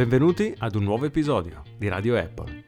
Benvenuti ad un nuovo episodio di Radio Apple.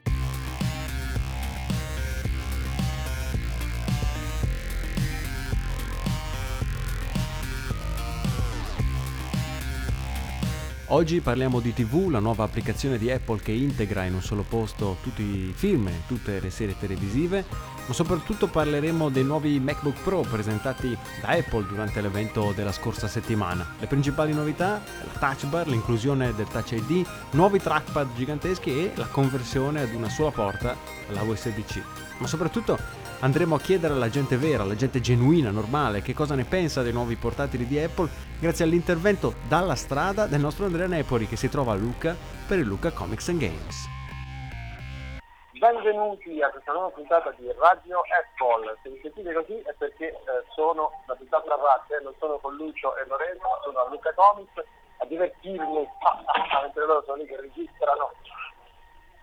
Oggi parliamo di TV, la nuova applicazione di Apple che integra in un solo posto tutti i film e tutte le serie televisive, ma soprattutto parleremo dei nuovi MacBook Pro presentati da Apple durante l'evento della scorsa settimana. Le principali novità, la touch bar, l'inclusione del Touch ID, nuovi trackpad giganteschi e la conversione ad una sola porta, la USB-C. Ma soprattutto andremo a chiedere alla gente vera, alla gente genuina, normale, che cosa ne pensa dei nuovi portatili di Apple grazie all'intervento dalla strada del nostro Andrea Nepori che si trova a Lucca per il Lucca Comics Games. Benvenuti a questa nuova puntata di Radio Apple. Se mi sentite così è perché eh, sono da tutt'altra parte, non sono con Lucio e Lorenzo, sono a Luca Comics a divertirmi, mentre loro sono lì che registrano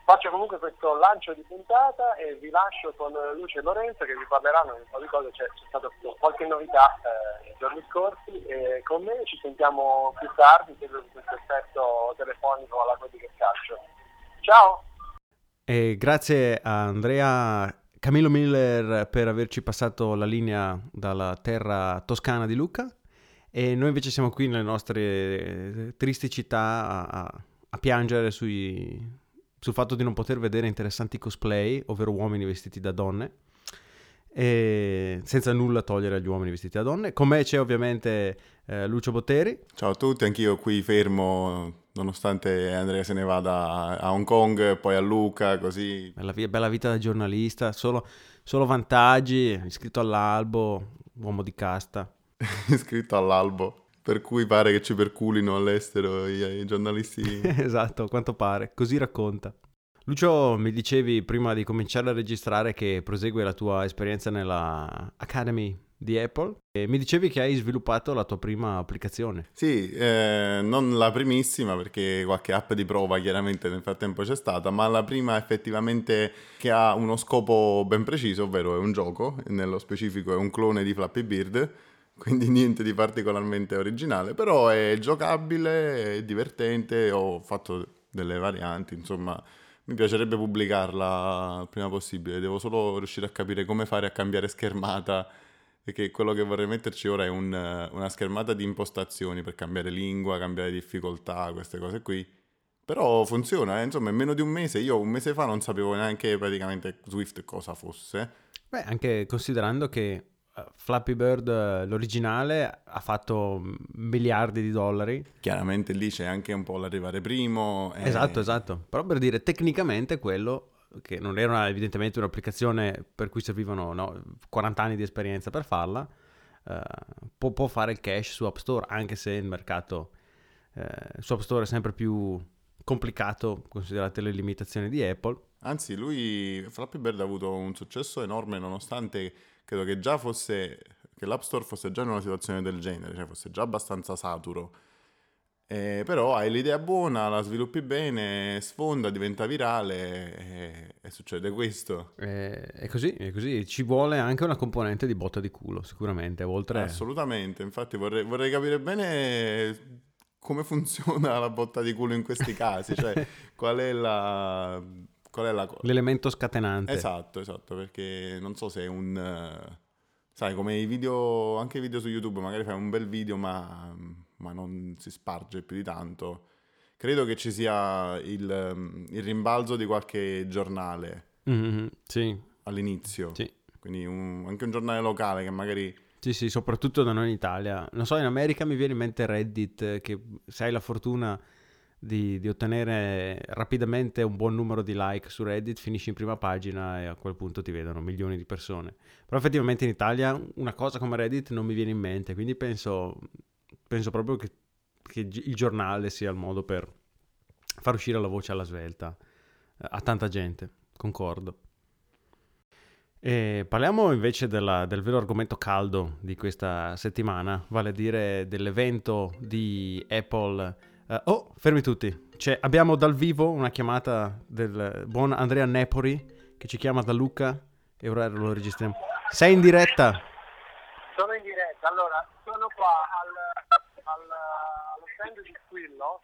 Faccio comunque questo lancio di puntata e vi lascio con Luce e Lorenzo che vi parleranno di un po' di cose, c'è, c'è stata qualche novità eh, nei giorni scorsi e con me ci sentiamo più tardi per questo effetto telefonico alla che calcio. Ciao! E grazie a Andrea Camillo Miller per averci passato la linea dalla terra toscana di Luca e noi invece siamo qui nelle nostre tristi città a, a piangere sui sul fatto di non poter vedere interessanti cosplay, ovvero uomini vestiti da donne, senza nulla togliere agli uomini vestiti da donne. Con me c'è ovviamente eh, Lucio Botteri. Ciao a tutti, anch'io qui fermo nonostante Andrea se ne vada a Hong Kong, poi a Luca, così. Bella, bella vita da giornalista, solo, solo vantaggi, iscritto all'albo, uomo di casta. iscritto all'albo. Per cui pare che ci perculino all'estero i, i giornalisti. esatto, quanto pare, così racconta. Lucio, mi dicevi prima di cominciare a registrare che prosegue la tua esperienza nella Academy di Apple e mi dicevi che hai sviluppato la tua prima applicazione. Sì, eh, non la primissima perché qualche app di prova chiaramente nel frattempo c'è stata, ma la prima effettivamente che ha uno scopo ben preciso, ovvero è un gioco, nello specifico è un clone di Flappy Bird quindi niente di particolarmente originale, però è giocabile, è divertente, ho fatto delle varianti, insomma mi piacerebbe pubblicarla il prima possibile, devo solo riuscire a capire come fare a cambiare schermata, perché quello che vorrei metterci ora è un, una schermata di impostazioni per cambiare lingua, cambiare difficoltà, queste cose qui. Però funziona, eh? insomma, in meno di un mese, io un mese fa non sapevo neanche praticamente Swift cosa fosse. Beh, anche considerando che Flappy Bird, l'originale, ha fatto miliardi di dollari. Chiaramente lì c'è anche un po' l'arrivare primo. E... Esatto, esatto. Però per dire, tecnicamente quello, che non era evidentemente un'applicazione per cui servivano no, 40 anni di esperienza per farla, eh, può, può, fare il cash su App Store, anche se il mercato eh, su App Store è sempre più complicato, considerate le limitazioni di Apple. Anzi, lui, Flappy Bird ha avuto un successo enorme nonostante credo che già fosse, che l'App Store fosse già in una situazione del genere, cioè fosse già abbastanza saturo. Eh, però hai l'idea buona, la sviluppi bene, sfonda, diventa virale e, e succede questo. Eh, è così, è così. Ci vuole anche una componente di botta di culo, sicuramente. Oltre... Assolutamente, infatti vorrei, vorrei capire bene come funziona la botta di culo in questi casi, cioè qual è la qual è la cosa? L'elemento scatenante. Esatto, esatto, perché non so se è un... Uh, sai, come i video, anche i video su YouTube, magari fai un bel video ma, ma non si sparge più di tanto. Credo che ci sia il, um, il rimbalzo di qualche giornale. Mm-hmm, sì. All'inizio. Sì. Quindi un, anche un giornale locale che magari... Sì, sì, soprattutto da noi in Italia. Non so, in America mi viene in mente Reddit, che se hai la fortuna di, di, ottenere rapidamente un buon numero di like su Reddit, finisci in prima pagina e a quel punto ti vedono milioni di persone. Però effettivamente in Italia una cosa come Reddit non mi viene in mente, quindi penso, penso proprio che, che il giornale sia il modo per far uscire la voce alla svelta eh, a tanta gente, concordo. E parliamo invece della, del vero argomento caldo di questa settimana, vale a dire dell'evento di Apple Uh, oh, fermi tutti. Cioè, abbiamo dal vivo una chiamata del buon Andrea Nepori che ci chiama da Luca e ora lo registriamo. Sei in diretta? Sono in diretta. Allora, sono qua al, al, allo stand di Squillo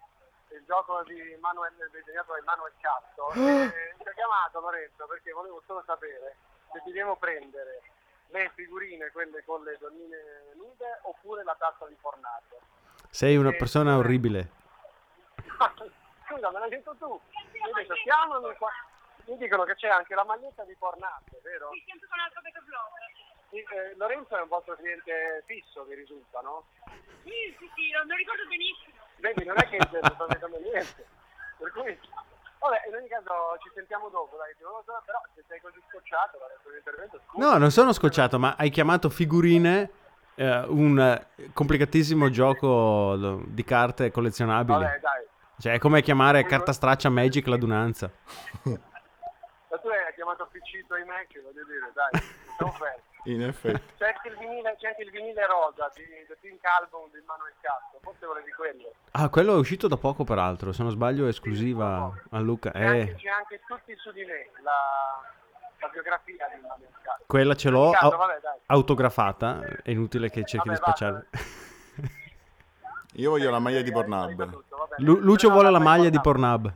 il gioco di Manuel, disegnato da Emanuel Cazzo. e ti ho chiamato Lorenzo perché volevo solo sapere se ti devo prendere le figurine, quelle con le donnine nude, oppure la tazza di fornato. Sei una Eh, persona eh. orribile. Scusa, me l'hai detto tu. Io ho detto, chiamami qua. Mi dicono che c'è anche la maglietta di Fornato, vero? Sì, sempre con altro peso blog. Sì, eh, Lorenzo è un vostro cliente fisso, mi risulta, no? Sì, sì, sì, lo, lo ricordo benissimo. Vedi, non è che non sto vedendo niente. Per cui, vabbè, in ogni caso ci sentiamo dopo, dai, però se sei così scocciato dal tuo intervento, scusa. No, non sono scocciato, ma hai chiamato figurine eh, un complicatissimo gioco di carte collezionabili. Vabbè, dai. Cioè, è come chiamare carta straccia Magic l'adunanza. Ma tu hai chiamato PC i Mac, voglio dire, dai, non fermo. In effetti. C'è anche il vinile, c'è anche il vinile rosa di The Pink Album di Manuel Castro, forse volevi quello. Ah, quello è uscito da poco, peraltro. Se non sbaglio, è esclusiva a Luca. C'è, anche, Eh, c'è anche tutti su di me, la, la biografia di Manuel Castro. quella ce l'ho Riccardo, au- vabbè, dai. autografata. È inutile che cerchi Vabbè, di spacciarla. Io voglio la maglia di Pornhub. Lu- Lucio vuole la maglia di Pornhub.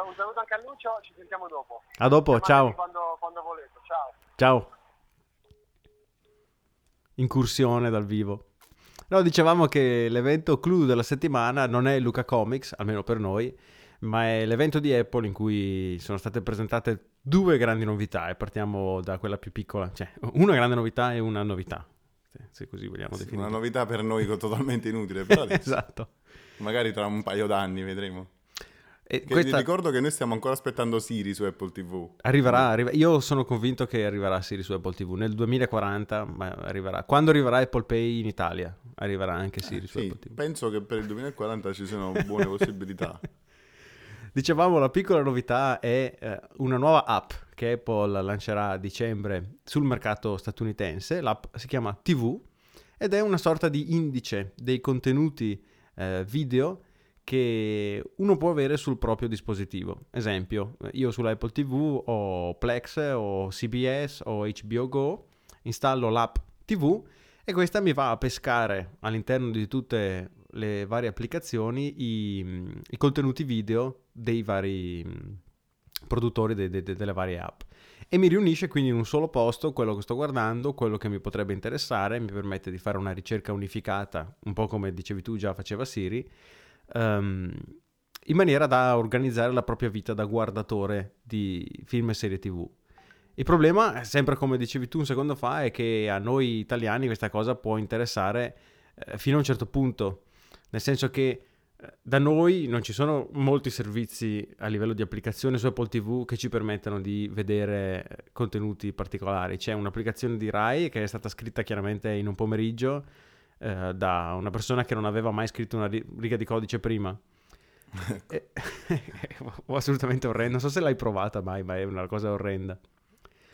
Pornhub. Un saluto anche a Lucio, ci sentiamo dopo. A dopo, Chiamatemi ciao. Quando, quando volete, ciao. Ciao. Incursione dal vivo. No, dicevamo che l'evento clou della settimana non è Luca Comics, almeno per noi, ma è l'evento di Apple in cui sono state presentate due grandi novità e partiamo da quella più piccola, cioè una grande novità e una novità, se- se così vogliamo Sì, definire. una novità per noi totalmente inutile, però adesso, esatto. magari tra un paio d'anni vedremo. E Che questa ricordo che noi stiamo ancora aspettando Siri su Apple TV. arriverà, arriva- io sono convinto che arriverà Siri su Apple TV nel 2040, ma arriverà. Quando arriverà Apple Pay in Italia, arriverà anche Siri su Sì, Apple TV. penso che per il 2040 ci siano buone possibilità. Dicevamo, la piccola novità è eh, una nuova app che Apple lancerà a dicembre sul mercato statunitense. L'app si chiama TV ed è una sorta di indice dei contenuti eh, video che uno può avere sul proprio dispositivo. Esempio, io sull'Apple TV ho Plex, ho CBS, ho HBO Go, installo l'app TV e questa mi va a pescare all'interno di tutte le varie applicazioni i, i contenuti video dei vari produttori de- de- de- delle varie app e mi riunisce quindi in un solo posto quello che sto guardando, quello che mi potrebbe interessare, mi permette di fare una ricerca unificata, un po' come dicevi tu già faceva Siri, ehm, in maniera da organizzare la propria vita da guardatore di film e serie TV. Il problema, sempre come dicevi tu un secondo fa, è che a noi italiani questa cosa può interessare eh, fino a un certo punto, nel senso che eh, da noi non ci sono molti servizi a livello di applicazione su Apple TV che ci permettano di vedere eh, contenuti particolari. C'è un'applicazione di Rai che è stata scritta chiaramente in un pomeriggio eh, da una persona che non aveva mai scritto una ri- riga di codice prima. E- assolutamente orrendo. Non so se l'hai provata mai, ma è una cosa orrenda.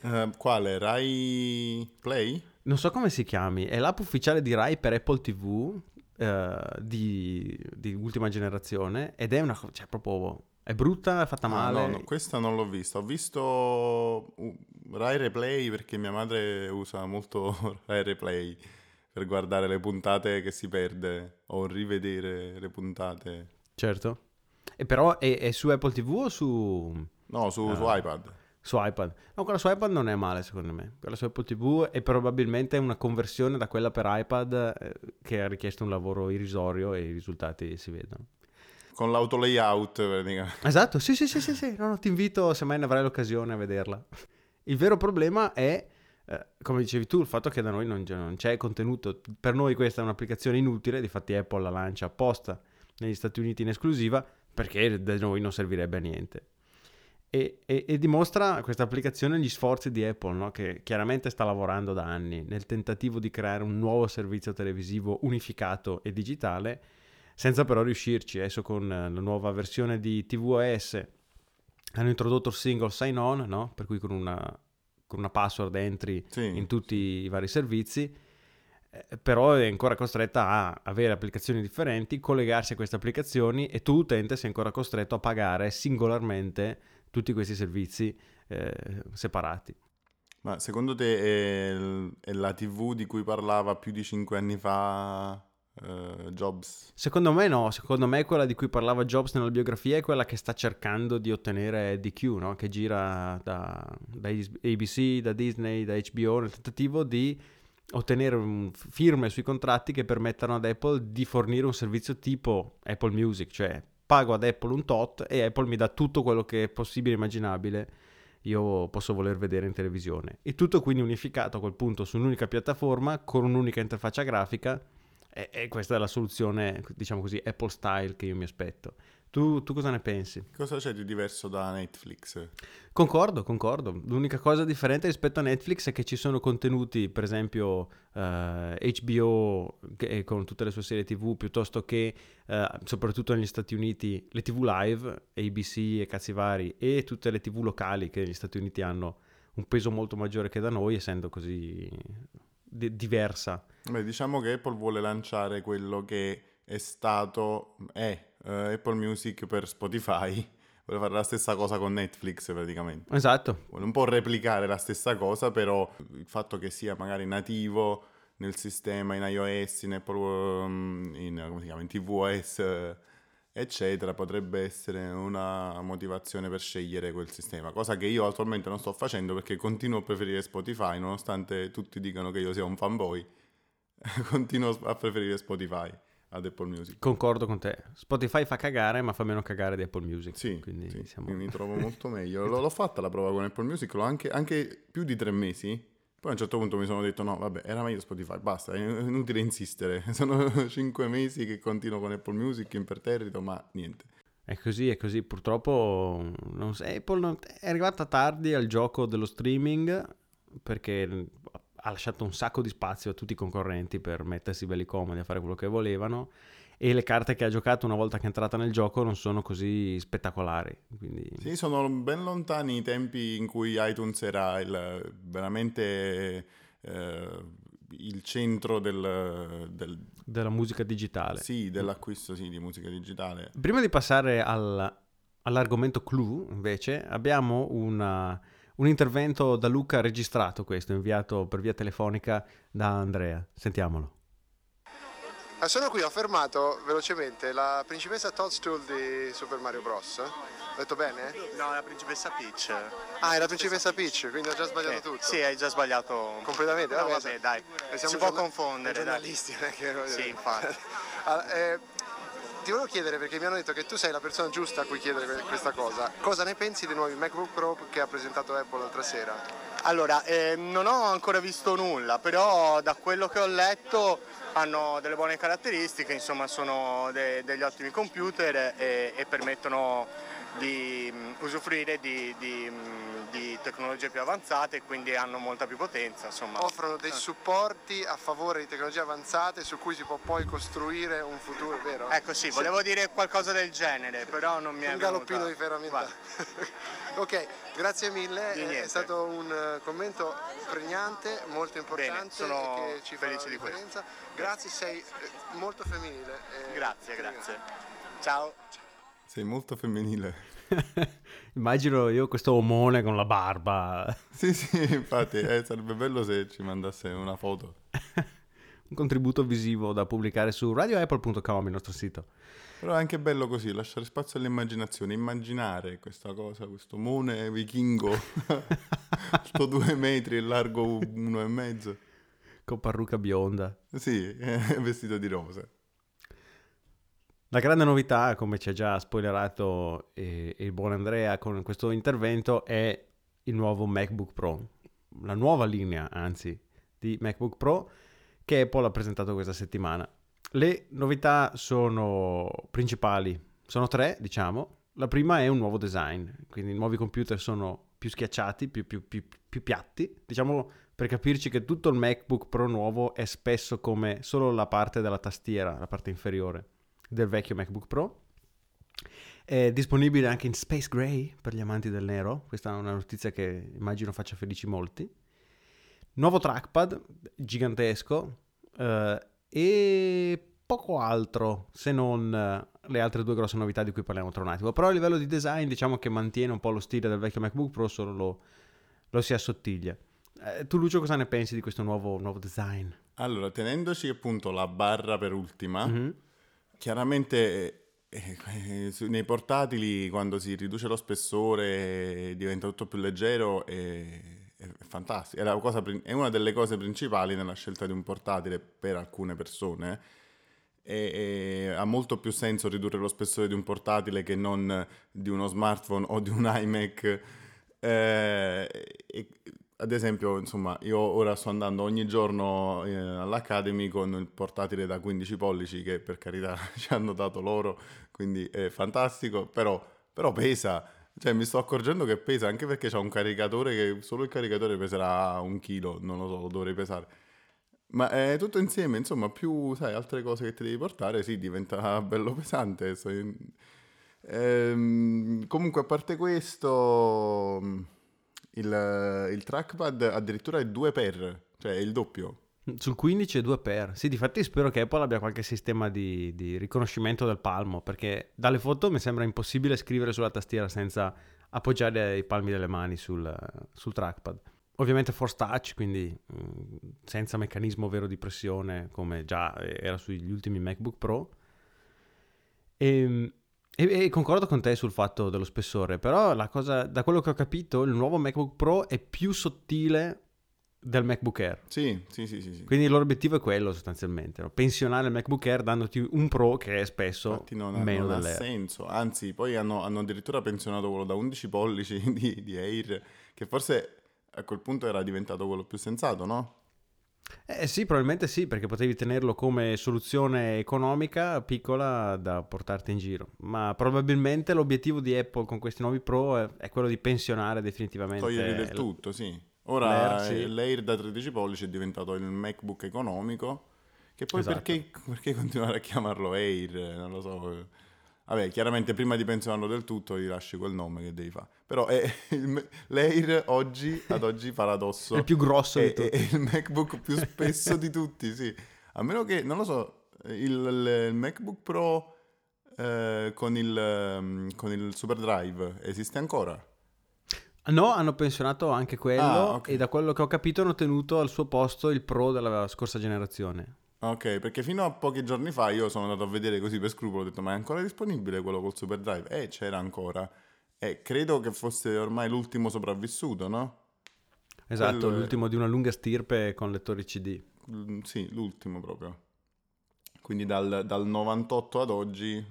Eh, quale? Rai Play? Non so come si chiami, è l'app ufficiale di Rai per Apple TV eh, di, di ultima generazione ed è una cosa, cioè proprio, è brutta, è fatta Ah, male. no, no, questa non l'ho vista. Ho visto uh, Rai Replay perché mia madre usa molto Rai Replay per guardare le puntate che si perde o rivedere le puntate. Certo. E però è, è su Apple TV o su, No, su, su Ah. iPad. su iPad? No, quella su iPad non è male secondo me. Quella su Apple TV è probabilmente una conversione da quella per iPad eh, che ha richiesto un lavoro irrisorio e i risultati si vedono. Con l'auto layout, praticamente. Esatto, sì, sì, sì, sì, sì. No, no, ti invito se mai ne avrai l'occasione a vederla. Il vero problema è, eh, come dicevi tu, il fatto che da noi non, non c'è contenuto. Per noi questa è un'applicazione inutile, difatti Apple la lancia apposta negli Stati Uniti in esclusiva, perché da noi non servirebbe a niente. E, e- e dimostra questa applicazione gli sforzi di Apple, no? che chiaramente sta lavorando da anni nel tentativo di creare un nuovo servizio televisivo unificato e digitale, senza però riuscirci. Adesso con eh, la nuova versione di tvOS hanno introdotto il single sign-on, no? per cui con una, con una password entri Sì. in tutti i vari servizi, eh, però è ancora costretta a avere applicazioni differenti, collegarsi a queste applicazioni e tu utente sei ancora costretto a pagare singolarmente tutti questi servizi eh, separati. Ma secondo te è, il- è la TV di cui parlava più di cinque anni fa eh, Jobs. Secondo me no, secondo me quella di cui parlava Jobs nella biografia è quella che sta cercando di ottenere DQ, no? che gira da, da ABC, da Disney, da HBO nel tentativo di ottenere firme sui contratti che permettano ad Apple di fornire un servizio tipo Apple Music, cioè pago ad Apple un tot e Apple mi dà tutto quello che è possibile e immaginabile io posso voler vedere in televisione. E tutto quindi unificato a quel punto su un'unica piattaforma con un'unica interfaccia grafica e, e questa è la soluzione, diciamo così, Apple style che io mi aspetto. Tu, tu cosa ne pensi? Cosa c'è di diverso da Netflix? Concordo, concordo. L'unica cosa differente rispetto a Netflix è che ci sono contenuti, per esempio eh, HBO che- con tutte le sue serie TV, piuttosto che eh, soprattutto negli Stati Uniti le TV live, ABC e cazzi vari, e tutte le TV locali che negli Stati Uniti hanno un peso molto maggiore che da noi, essendo così di- diversa. Beh, diciamo che Apple vuole lanciare quello che è stato, è eh, Apple Music per Spotify. Vuole fare la stessa cosa con Netflix praticamente. Esatto, Vuole un po' replicare la stessa cosa, però il fatto che sia magari nativo nel sistema, in iOS, in Apple, um, in, come si chiama, in tvOS, eh, eccetera, potrebbe essere una motivazione per scegliere quel sistema. Cosa che io attualmente non sto facendo perché continuo a preferire Spotify, nonostante tutti dicano che io sia un fanboy. continuo a preferire Spotify ad Apple Music. concordo con te. Spotify fa cagare, ma fa meno cagare di Apple Music. Sì, quindi sì, siamo... mi trovo molto meglio. L'ho, l'ho fatta la prova con Apple Music, l'ho anche, anche più di tre mesi. Poi a un certo punto mi sono detto no, vabbè, era meglio Spotify, basta, è inutile insistere. Sono cinque mesi che continuo con Apple Music imperterrito, ma niente. È così, è così. Purtroppo so, Apple non- è arrivata tardi al gioco dello streaming perché ha lasciato un sacco di spazio a tutti i concorrenti per mettersi belli comodi a fare quello che volevano e le carte che ha giocato una volta che è entrata nel gioco non sono così spettacolari. Quindi Sì, sono ben lontani i tempi in cui iTunes era il- veramente eh, il centro del, del- della musica digitale. sì, dell'acquisto sì, di musica digitale. Prima di passare al- all'argomento clou, invece, abbiamo una- un intervento da Luca registrato questo, inviato per via telefonica da Andrea. Sentiamolo. Ah, sono qui, ho fermato velocemente la principessa Toadstool di Super Mario Bros. Ho detto bene? No, è la principessa Peach. Ah, è la principessa Peach, quindi ho già sbagliato Eh, tutto. Sì, hai già sbagliato Completamente, No, vabbè, vabbè, dai. eh, Si siamo può giorna- confondere, giornalisti, non è che voglio Sì, infatti. Allora, eh, ti volevo chiedere perché mi hanno detto che tu sei la persona giusta a cui chiedere que- questa cosa. Cosa ne pensi dei nuovi MacBook Pro che ha presentato Apple l'altra sera? Allora, eh, non ho ancora visto nulla, però da quello che ho letto hanno delle buone caratteristiche, insomma sono de- degli ottimi computer e, e permettono di mm, usufruire di, di, mm, di tecnologie più avanzate, quindi hanno molta più potenza, insomma. Offrono dei supporti a favore di tecnologie avanzate su cui si può poi costruire un futuro, vero? Ecco sì, volevo dire qualcosa del genere, però non mi è un galoppino venuta- di ferramenta. ok, grazie mille, Di è- stato un eh, commento pregnante, molto importante sono e che ci felice di questo. Grazie, sei eh, molto femminile. e Grazie, grazie. Ciao. Sei molto femminile. Immagino io questo omone con la barba, Sì, sì, infatti, eh, sarebbe bello se ci mandasse una foto. un contributo visivo da pubblicare su radioapple.com, il nostro sito. Però è anche bello così, lasciare spazio all'immaginazione, immaginare questa cosa, questo mone vichingo, alto due metri e largo uno e mezzo. Con parrucca bionda. Sì, eh, vestito di rosa. La grande novità, come ci ha già spoilerato eh, il buon Andrea con questo intervento, è il nuovo MacBook Pro. La nuova linea, anzi, di MacBook Pro che Apple ha presentato questa settimana. Le novità sono principali, sono tre, diciamo. La prima è un nuovo design, quindi i nuovi computer sono più schiacciati, più, più- più- più piatti. Diciamo per capirci che tutto il MacBook Pro nuovo è spesso come solo la parte della tastiera, la parte inferiore del vecchio MacBook Pro. È disponibile anche in Space Gray per gli amanti del nero. Questa è una notizia che immagino faccia felici molti. Nuovo trackpad gigantesco eh, e poco altro se non eh, le altre due grosse novità di cui parliamo tra un attimo. Però a livello di design diciamo che mantiene un po' lo stile del vecchio MacBook Pro, solo lo, lo si assottiglia. Eh, tu Lucio cosa ne pensi di questo nuovo, nuovo design? Allora, tenendoci appunto la barra per ultima, Mhm. Chiaramente eh, eh, nei portatili quando si riduce lo spessore e diventa tutto più leggero è, è fantastico. È, cosa è una delle cose principali nella scelta di un portatile per alcune persone. E, e ha molto più senso ridurre lo spessore di un portatile che non di uno smartphone o di un iMac. Eh, e- ad esempio, insomma, io ora sto andando ogni giorno eh, all'Academy con il portatile da 15 pollici che per carità ci hanno dato loro, quindi è fantastico, però, però pesa. Cioè, mi sto accorgendo che pesa anche perché c'è un caricatore che solo il caricatore peserà un chilo, non lo so, lo dovrei pesare. Ma è tutto insieme, insomma, più sai, altre cose che ti devi portare, sì, diventa bello pesante. in- Ehm, comunque, a parte questo, il, il trackpad addirittura è 2 per, cioè è il doppio. Sul 15 e 2 per. Sì, difatti spero che Apple abbia qualche sistema di, di riconoscimento del palmo, perché dalle foto mi sembra impossibile scrivere sulla tastiera senza appoggiare i palmi delle mani sul, sul trackpad. Ovviamente force touch, quindi mm, senza meccanismo vero di pressione come già era sugli ultimi MacBook Pro. E, e- e concordo con te sul fatto dello spessore, però la cosa, da quello che ho capito, il nuovo MacBook Pro è più sottile del MacBook Air. Sì, sì, sì, sì. sì. Quindi il loro obiettivo è quello sostanzialmente, no? pensionare il MacBook Air dandoti un Pro che è spesso Infatti non, ha- meno non ha senso, anzi poi hanno, hanno addirittura pensionato quello da 11 pollici di, di Air, che forse a quel punto era diventato quello più sensato, no? Eh sì, probabilmente sì, perché potevi tenerlo come soluzione economica piccola da portarti in giro, ma probabilmente l'obiettivo di Apple con questi nuovi Pro è, è quello di pensionare definitivamente Toglierli del tutto, sì. Ora L'Air, sì. eh, l'Air da 13 pollici è diventato il MacBook economico, che poi Esatto. perché, perché continuare a chiamarlo Air? Non lo so. Vabbè, chiaramente prima di pensionarlo del tutto gli lasci quel nome che devi fare. Però è il- l'Air oggi, ad oggi, paradosso, È il più grosso di è, tutti. è il MacBook più spesso di tutti, sì. A meno che, non lo so, il, il MacBook Pro eh, con, il, ehm, con il SuperDrive esiste ancora? No, hanno pensionato anche quello Ah, ok. e da quello che ho capito hanno tenuto al suo posto il Pro della scorsa generazione. Ok, perché fino a pochi giorni fa io sono andato a vedere così per scrupolo, ho detto ma è ancora disponibile quello col SuperDrive? Eh, c'era ancora. E credo che fosse ormai l'ultimo sopravvissuto, no? Esatto, Quello è- l'ultimo di una lunga stirpe con lettori CD. Mm, Sì, l'ultimo proprio. Quindi dal, dal 98 ad oggi,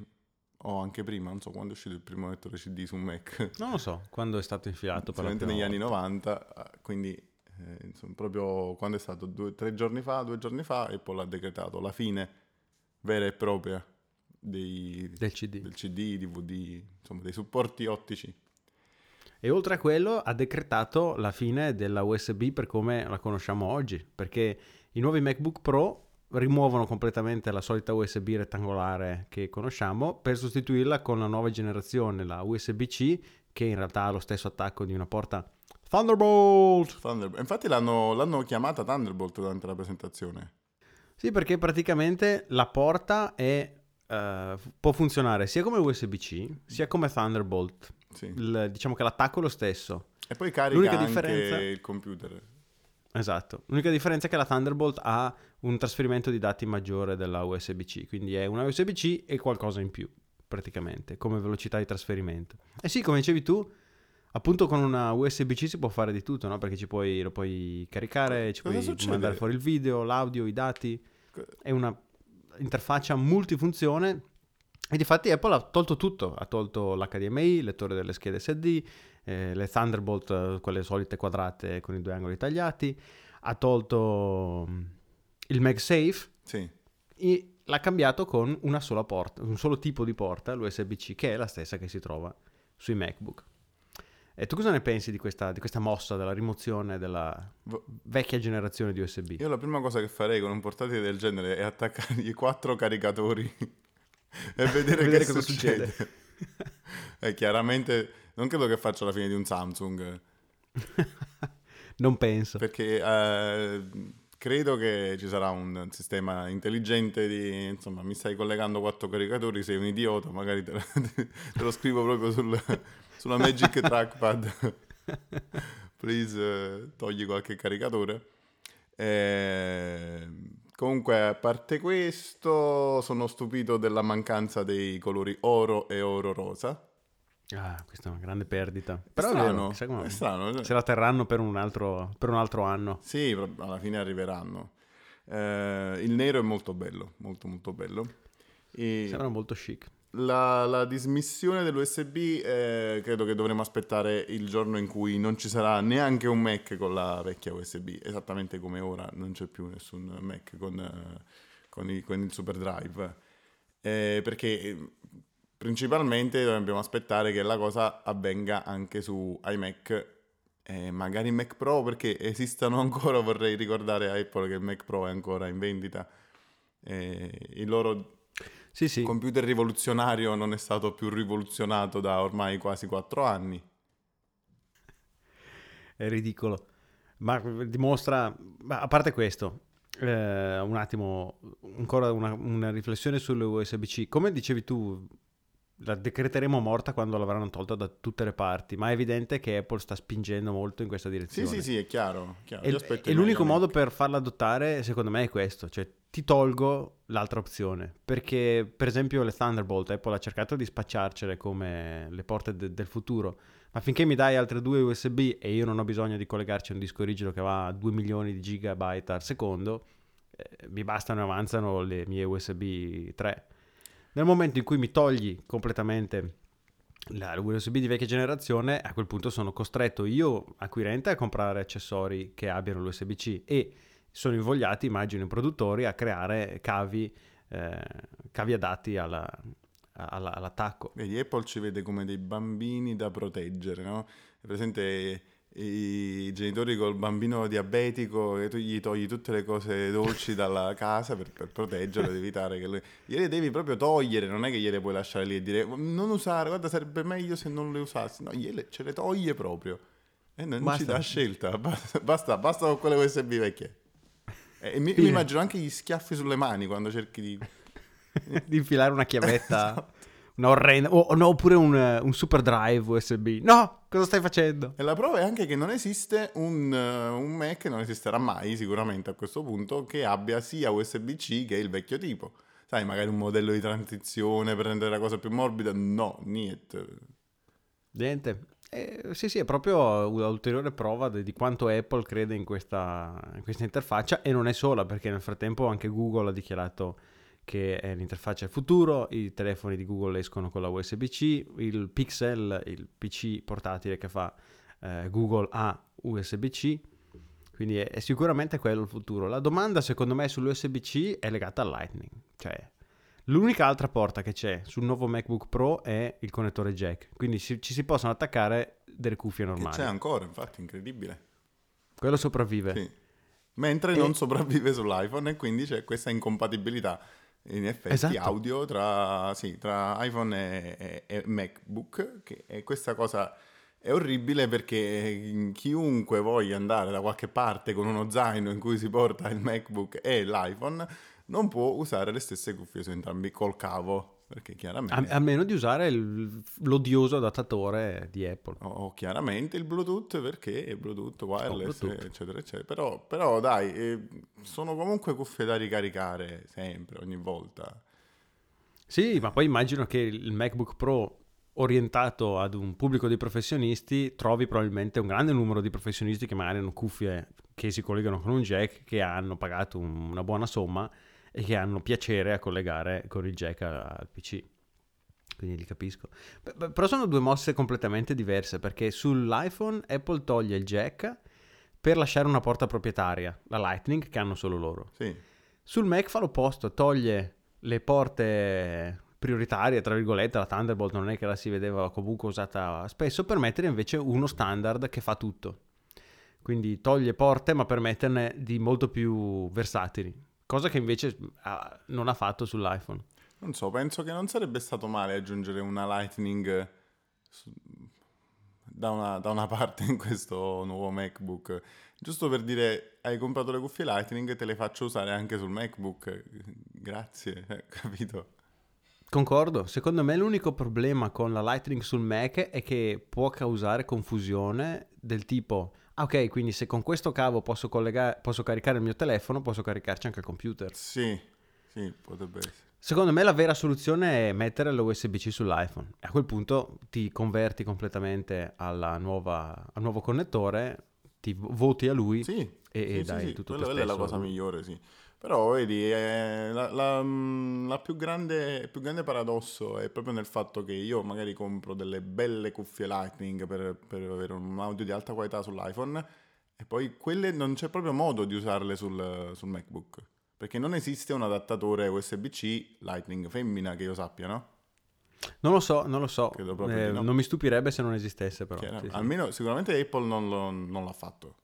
o anche prima, non so quando è uscito il primo lettore CD su Mac. Non lo so, quando è stato infilato Sicuramente negli anni volta. 90, eh, quindi eh, insomma, proprio quando è stato due, tre giorni fa, due giorni fa, Apple ha decretato la fine vera e propria dei, del CD. del CD, DVD, insomma dei supporti ottici. E oltre a quello ha decretato la fine della USB per come la conosciamo oggi, perché i nuovi MacBook Pro rimuovono completamente la solita USB rettangolare che conosciamo per sostituirla con la nuova generazione, la USB-C, che in realtà ha lo stesso attacco di una porta Thunderbolt. Thunderbolt. Infatti l'hanno, l'hanno chiamata Thunderbolt durante la presentazione. Sì, perché praticamente la porta è, eh, può funzionare sia come USB-C sia come Thunderbolt. Sì. Il- diciamo che l'attacco è lo stesso. E poi carica L'unica anche differenza- il computer. Esatto. L'unica differenza è che la Thunderbolt ha un trasferimento di dati maggiore della USB-C, quindi è una USB-C e qualcosa in più, praticamente, come velocità di trasferimento. E sì, come dicevi tu, appunto con una USB-C si può fare di tutto, no? Perché ci puoi, lo puoi caricare, ci Cosa puoi succede? mandare fuori il video, l'audio, i dati. È una interfaccia multifunzione e difatti Apple ha tolto tutto, ha tolto l'HDMI, il lettore delle schede SD, eh, le Thunderbolt, eh, quelle solite quadrate con i due angoli tagliati, ha tolto mm, il MagSafe Sì. e l'ha cambiato con una sola porta, un solo tipo di porta, l'USB-C, che è la stessa che si trova sui MacBook. E tu cosa ne pensi di questa, di questa mossa della rimozione della vecchia generazione di USB? Io la prima cosa che farei con un portatile del genere è attaccargli quattro caricatori e vedere, Vedere che cosa succede. succede. e chiaramente non credo che faccia la fine di un Samsung, non penso. perché eh, credo che ci sarà un sistema intelligente di, insomma, mi stai collegando quattro caricatori, sei un idiota, magari te, te lo scrivo proprio sul- sulla Magic Trackpad. Please eh, togli qualche caricatore. Eh, Comunque, a parte questo, sono stupito della mancanza dei colori oro e oro rosa. Ah, questa è una grande perdita. Però è strano, vero, chissà come- è strano. cioè. Se la terranno per un altro, per un altro anno. Sì, alla fine arriveranno. Eh, il nero è molto bello, molto molto bello. E Sembrano molto chic. la, la dismissione dell'USB eh, credo che dovremo aspettare il giorno in cui non ci sarà neanche un Mac con la vecchia USB, esattamente come ora non c'è più nessun Mac con, eh, con i- con il Super Drive. Eh, perché eh, principalmente dobbiamo aspettare che la cosa avvenga anche su iMac e magari Mac Pro perché esistano ancora, vorrei ricordare a Apple che il Mac Pro è ancora in vendita. Eh, il loro Sì, sì. computer rivoluzionario non è stato più rivoluzionato da ormai quasi quattro anni. È ridicolo. Ma dimostra, ma a parte questo, eh, un attimo, ancora una, una riflessione sulle USB-C. Come dicevi tu, la decreteremo morta quando l'avranno tolta da tutte le parti, ma è evidente che Apple sta spingendo molto in questa Sì, direzione. sì, sì, è chiaro. chiaro. E, e l'unico modo per farla adottare, secondo me, è questo: cioè ti tolgo l'altra opzione. Perché, per esempio, le Thunderbolt Apple ha cercato di spacciarcele come le porte de- del futuro. Ma finché mi dai altre due USB e io non ho bisogno di collegarci a un disco rigido che va a 2 milioni di gigabyte al secondo, eh, mi bastano e avanzano le mie USB 3. Nel momento in cui mi togli completamente la USB di vecchia generazione, a quel punto sono costretto io, acquirente, a comprare accessori che abbiano l'USB-C e sono invogliati, immagino, i produttori a creare cavi, eh, cavi adatti alla- alla- all'attacco. Vedi, Apple ci vede come dei bambini da proteggere, no? È presente i genitori col bambino diabetico e tu gli togli tutte le cose dolci dalla casa per, per proteggerlo ed evitare che lui... Gliele devi proprio togliere, non è che gliele puoi lasciare lì e dire non usare, guarda sarebbe meglio se non le usassi. No, gliele, ce le toglie proprio. E non ci Basta. dà scelta, basta, basta, basta con quelle USB vecchie. E mi, mi immagino anche gli schiaffi sulle mani quando cerchi di... di infilare una chiavetta, Esatto. Orrenda, o o no, oppure un, un super drive USB. No, cosa stai facendo? E la prova è anche che non esiste un, eh, un Mac, non esisterà mai sicuramente a questo punto, che abbia sia USB-C che il vecchio tipo. Sai, magari un modello di transizione per rendere la cosa più morbida? No, niente. Niente. Eh, sì, sì, è proprio un'ulteriore prova di, di quanto Apple crede in questa, in questa interfaccia e non è sola, perché nel frattempo anche Google ha dichiarato che è l'interfaccia del futuro, i telefoni di Google escono con la USB-C, il Pixel, il PC portatile che fa eh, Google ha USB-C, quindi è, è sicuramente quello il futuro. La domanda secondo me sull'USB-C è legata al Lightning, cioè L'unica altra porta che c'è sul nuovo MacBook Pro è il connettore jack, quindi si- ci si possono attaccare delle cuffie Che normali. c'è ancora, infatti, incredibile. Quello sopravvive. Sì. Mentre E- non sopravvive sull'iPhone e quindi c'è questa incompatibilità in effetti Esatto. audio tra, sì, tra iPhone e, e- e MacBook che, e questa cosa è orribile perché chiunque voglia andare da qualche parte con uno zaino in cui si porta il MacBook e l'iPhone non può usare le stesse cuffie su entrambi col cavo perché A, chiaramente a meno di usare il- l'odioso adattatore di Apple. o chiaramente il Bluetooth perché Bluetooth wireless, Bluetooth. eccetera, eccetera. Però, però dai, eh, sono comunque cuffie da ricaricare sempre, ogni volta. Sì, ma poi immagino che il MacBook Pro orientato ad un pubblico di professionisti trovi probabilmente un grande numero di professionisti che magari hanno cuffie che si collegano con un jack, che hanno pagato un- una buona somma e che hanno piacere a collegare con il jack al PC. Quindi li capisco. Però sono due mosse completamente diverse perché sull'iPhone Apple toglie il jack per lasciare una porta proprietaria, la Lightning, che hanno solo loro. Sì, Sul Mac fa l'opposto, toglie le porte prioritarie, tra virgolette, la Thunderbolt non è che la si vedeva comunque usata spesso, per mettere invece uno standard che fa tutto. Quindi toglie porte ma per metterne di molto più versatili, cosa che invece ah, non ha fatto sull'iPhone. non so, penso che non sarebbe stato male aggiungere una Lightning su- da una, da una parte in questo nuovo MacBook. Giusto per dire, hai comprato le cuffie Lightning, te le faccio usare anche sul MacBook. Grazie, eh, capito? Concordo, secondo me l'unico problema con la Lightning sul Mac è che può causare confusione del tipo Ah, ok, quindi se con questo cavo posso, collega- posso caricare il mio telefono, posso caricarci anche il computer. Sì, sì, potrebbe essere. Secondo me la vera soluzione è mettere l'USB-C sull'iPhone. E a quel punto ti converti completamente alla nuova- al nuovo connettore, ti vo- voti a lui Sì, e, e sì, sì, dai sì, tutto quella, te quella è la cosa migliore, sì. Però vedi, eh, la, la- mm, la più grande, il più grande paradosso è proprio nel fatto che io magari compro delle belle cuffie Lightning per, per avere un audio di alta qualità sull'iPhone e poi quelle non c'è proprio modo di usarle sul, sul MacBook. Perché non esiste un adattatore USB-C Lightning femmina che io sappia, no? Non lo so, non lo so. Eh, no. Non mi stupirebbe se non esistesse però. Era- Sì, sì. Almeno sicuramente Apple non, lo- non l'ha fatto.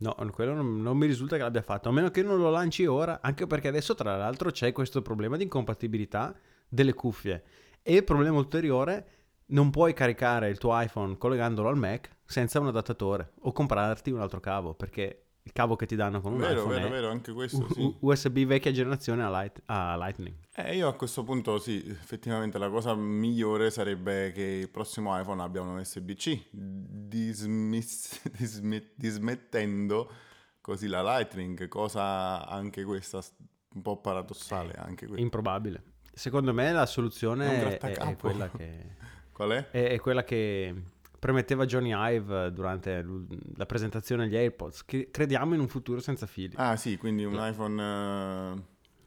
No, quello non, non mi risulta che l'abbia fatto, a meno che non lo lanci ora, anche perché adesso tra l'altro c'è questo problema di incompatibilità delle cuffie. E il problema ulteriore, non puoi caricare il tuo iPhone collegandolo al Mac senza un adattatore o comprarti un altro cavo, perché il cavo che ti danno con un Vero, iPhone vero, vero, anche questo sì. USB vecchia generazione a, light- a Lightning. Eh, io a questo punto sì, effettivamente la cosa migliore sarebbe che il prossimo iPhone abbia un USB-C, dismiss- disme- dismettendo così la Lightning, cosa anche questa un po' paradossale. Anche questa. Improbabile. Secondo me la soluzione è, è quella che... Qual è? è, è quella che premetteva Johnny Ive durante l- la presentazione degli AirPods. che crediamo in un futuro senza fili, Ah sì, quindi un iPhone eh,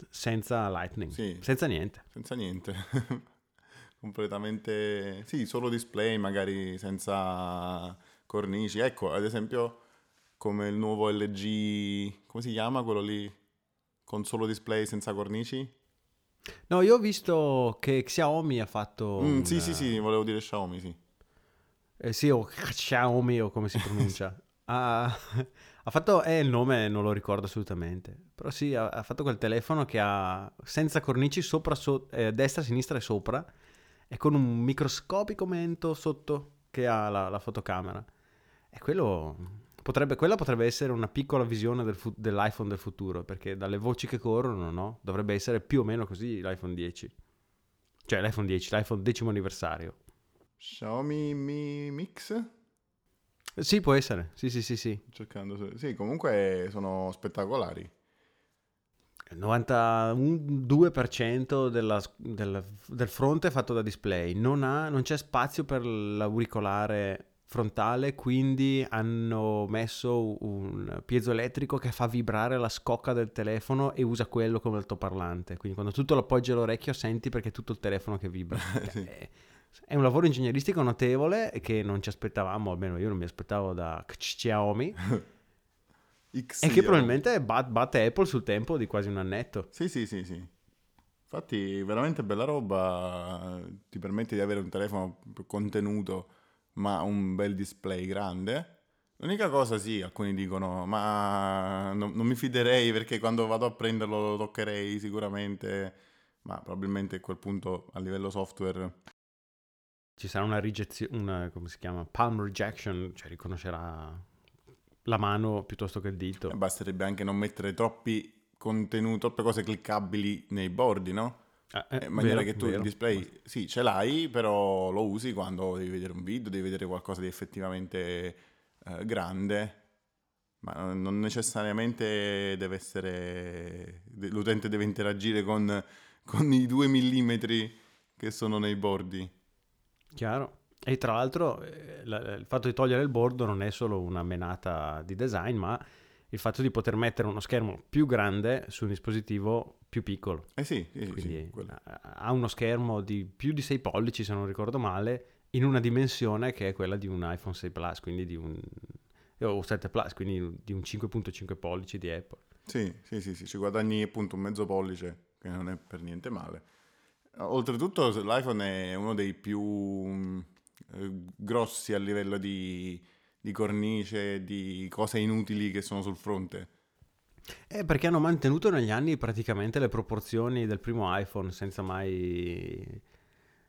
senza Lightning, Sì. senza niente. senza niente. Completamente... Sì, solo display, magari senza cornici. Ecco, ad esempio, come il nuovo LG... Come si chiama quello lì? Con solo display senza cornici? No, io ho visto che Xiaomi ha fatto... Mm, un, sì, sì, sì, volevo dire Xiaomi, sì. Eh, sì, o Xiaomi o come si pronuncia. ha, ha fatto... Eh, il nome non lo ricordo assolutamente. Però sì, ha, ha fatto quel telefono che ha senza cornici sopra, so- eh, destra, sinistra e sopra e con un microscopico mento sotto che ha la, la fotocamera. E quello... Potrebbe, quella potrebbe essere una piccola visione del fu- dell'iPhone del futuro, perché dalle voci che corrono, no? Dovrebbe essere più o meno così l'iPhone 10. Cioè l'iPhone 10, l'iPhone decimo anniversario. Xiaomi Mi Mix? Sì, può essere. Sì, sì, sì, sì. Cercando Sì, comunque sono spettacolari. Il 92% della- del, del fronte è fatto da display. Non, ha- non c'è spazio per l'auricolare frontale, quindi hanno messo un piezoelettrico che fa vibrare la scocca del telefono e usa quello come altoparlante. Quindi quando tutto lo appoggi all'orecchio senti perché è tutto il telefono che vibra. Sì. È- È un lavoro ingegneristico notevole che non ci aspettavamo, almeno io non mi aspettavo da Xiaomi, X e che probabilmente bat- batte Apple sul tempo di quasi un annetto. Sì, sì, sì, sì. Infatti, veramente bella roba. Ti permette di avere un telefono più contenuto, ma un bel display grande. L'unica cosa, sì, alcuni dicono, ma non, non mi fiderei perché quando vado a prenderlo lo toccherei sicuramente. Ma probabilmente a quel punto a livello software Ci sarà una rigezione, una, come si chiama? Palm rejection, cioè riconoscerà la mano piuttosto che il dito. basterebbe anche non mettere troppi contenuti, troppe cose cliccabili nei bordi, no? Ah, eh, In maniera vero, che tu vero. il display, sì, ce l'hai, però lo usi quando devi vedere un video, devi vedere qualcosa di effettivamente eh, grande, ma non necessariamente deve essere... l'utente deve interagire con, con i due millimetri che sono nei bordi. Chiaro. E tra l'altro eh, il fatto di togliere il bordo non è solo una menata di design, ma il fatto di poter mettere uno schermo più grande su un dispositivo più piccolo. Eh sì, sì, sì, Quindi sì, quello. ha- ha uno schermo di più di 6 pollici, se non ricordo male, in una dimensione che è quella di un iPhone 6 Plus, quindi di un o 7 Plus, quindi di un 5.5 pollici di Apple. Sì, sì, sì, sì, ci guadagni appunto un mezzo pollice, che non è per niente male. Oltretutto l'iPhone è uno dei più eh, grossi a livello di, di cornice, di cose inutili che sono sul fronte. Eh, perché hanno mantenuto negli anni praticamente le proporzioni del primo iPhone senza mai,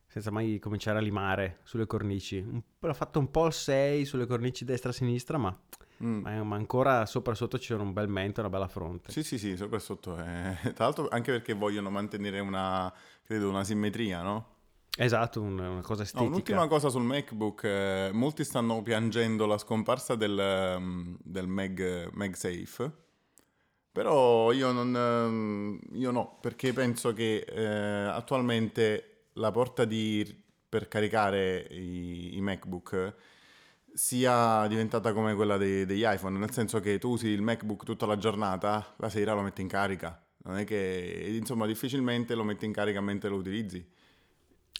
senza mai cominciare a limare sulle cornici. Un, ha fatto un po' il 6 sulle cornici destra-sinistra, ma, Mm. ma- ma ancora sopra e sotto c'era un bel mento e una bella fronte. Sì, sì, sì, sopra e sotto. eh. Tra l'altro anche perché vogliono mantenere una, credo, una simmetria, no? Esatto, un- una cosa No, estetica. un'ultima cosa sul MacBook, eh, molti stanno piangendo la scomparsa del, ehm, del Mag, MagSafe, però io, non, ehm, io no, perché penso che eh, attualmente la porta di- per caricare i, i MacBook sia diventata come quella dei- degli iPhone, nel senso che tu usi il MacBook tutta la giornata, la sera lo metti in carica, non è che, insomma, difficilmente lo metti in carica mentre lo utilizzi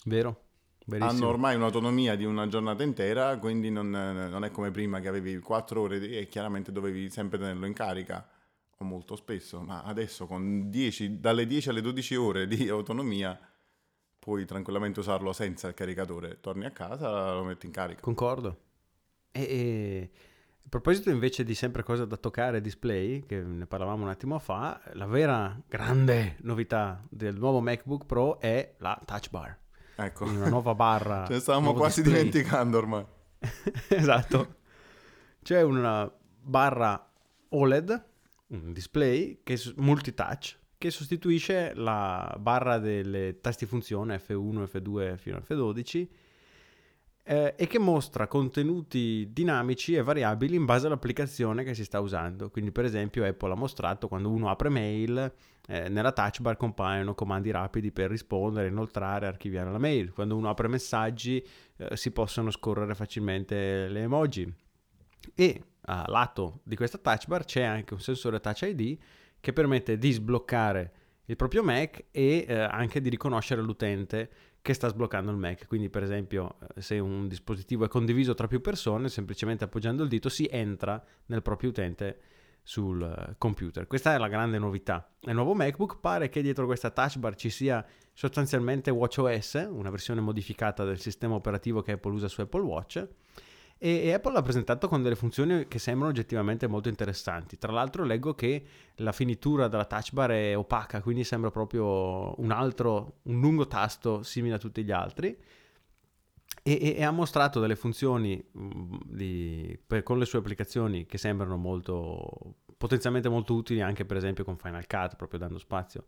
Vero? Verissimo. hanno ormai un'autonomia di una giornata intera, quindi non, non è come prima che avevi 4 ore e chiaramente dovevi sempre tenerlo in carica, o molto spesso, ma adesso con 10, dalle 10 alle 12 ore di autonomia puoi tranquillamente usarlo senza il caricatore, torni a casa, lo metti in carica. Concordo. E, e a proposito invece di sempre cose da toccare, display, che ne parlavamo un attimo fa, la vera grande novità del nuovo MacBook Pro è la Touch Bar. Ecco, una nuova barra. ce ne stavamo quasi display. dimenticando ormai. esatto. C'è una barra OLED, un display che s- multitouch che sostituisce la barra delle tasti funzione F1, F2 fino a F12 eh, e che mostra contenuti dinamici e variabili in base all'applicazione che si sta usando. Quindi, per esempio, Apple ha mostrato quando uno apre mail, eh, nella touch bar compaiono comandi rapidi per rispondere, inoltrare, archiviare la mail. Quando uno apre messaggi, eh, si possono scorrere facilmente le emoji. E a lato di questa touch bar c'è anche un sensore Touch ID che permette di sbloccare il proprio Mac e eh, anche di riconoscere l'utente che sta sbloccando il Mac. Quindi, per esempio, eh, se un dispositivo è condiviso tra più persone, semplicemente appoggiando il dito si entra nel proprio utente sul eh, computer. Questa è la grande novità. Nel nuovo MacBook pare che dietro questa touch bar ci sia sostanzialmente WatchOS, una versione modificata del sistema operativo che Apple usa su Apple Watch. E, Apple l'ha presentato con delle funzioni che sembrano oggettivamente molto interessanti. Tra l'altro leggo che la finitura della touch bar è opaca, quindi sembra proprio un altro, un lungo tasto simile a tutti gli altri. E, e- e ha mostrato delle funzioni mh, di- per- con le sue applicazioni che sembrano molto potenzialmente molto utili anche per esempio con Final Cut, proprio dando spazio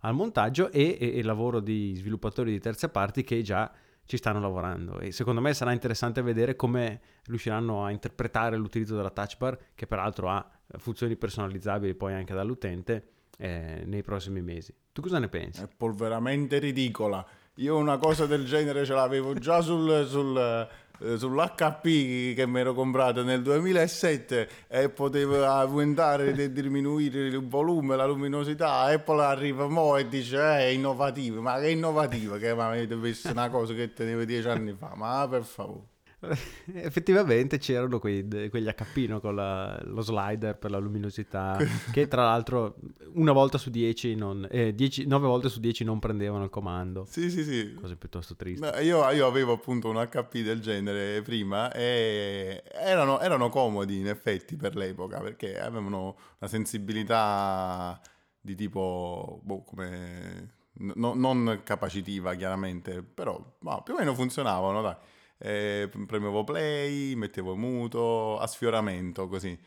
al montaggio e il lavoro di sviluppatori di terze parti che già ci stanno lavorando e secondo me sarà interessante vedere come riusciranno a interpretare l'utilizzo della touch bar che peraltro ha funzioni personalizzabili poi anche dall'utente eh, nei prossimi mesi. Tu cosa ne pensi? Apple veramente ridicola. Io una cosa del genere ce l'avevo già sul, sul, sull'HP che mi ero comprato nel 2007 e potevo aumentare e diminuire il volume, la luminosità. Apple arriva mo e dice eh, è innovativo. Ma che innovativo? Che mi avete visto una cosa che tenevo dieci anni fa? Ma per favore. Effettivamente c'erano quei- quegli HP con la- lo slider per la luminosità, che tra l'altro una volta su 10, non, eh, 10 9 volte su 10 non prendevano il comando. Sì, sì, sì. Cose piuttosto tristi. No, io, io avevo appunto un HP del genere prima e erano, erano comodi in effetti per l'epoca perché avevano una sensibilità di tipo, boh, come... no- non capacitiva chiaramente, però ma, più o meno funzionavano, dai. Eh, premevo play, mettevo muto, a sfioramento, così.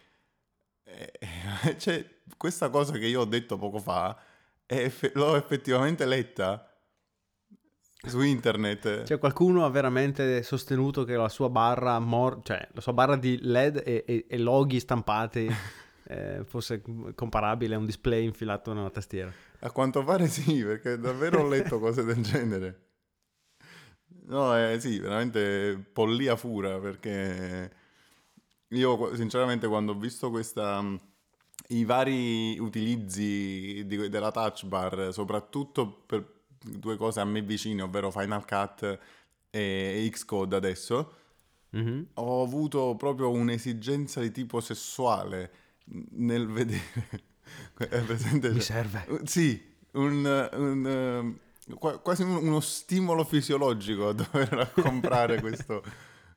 E- C'è questa cosa che io ho detto poco fa, eff- l'ho effettivamente letta su internet. Cioè qualcuno ha veramente sostenuto che la sua barra, mor- cioè la sua barra di LED e, e- e loghi stampati eh, fosse comparabile a un display infilato nella tastiera. A quanto pare sì, perché davvero ho letto cose del genere. No, eh, sì, veramente pollia fura, perché io sinceramente quando ho visto questa, mh, i vari utilizzi di- della touch bar, soprattutto per due cose a me vicine, ovvero Final Cut e Xcode adesso, Mhm. ho avuto proprio un'esigenza di tipo sessuale nel vedere. Mi serve. Sì, un, un, quasi un- uno stimolo fisiologico a dover comprare questo,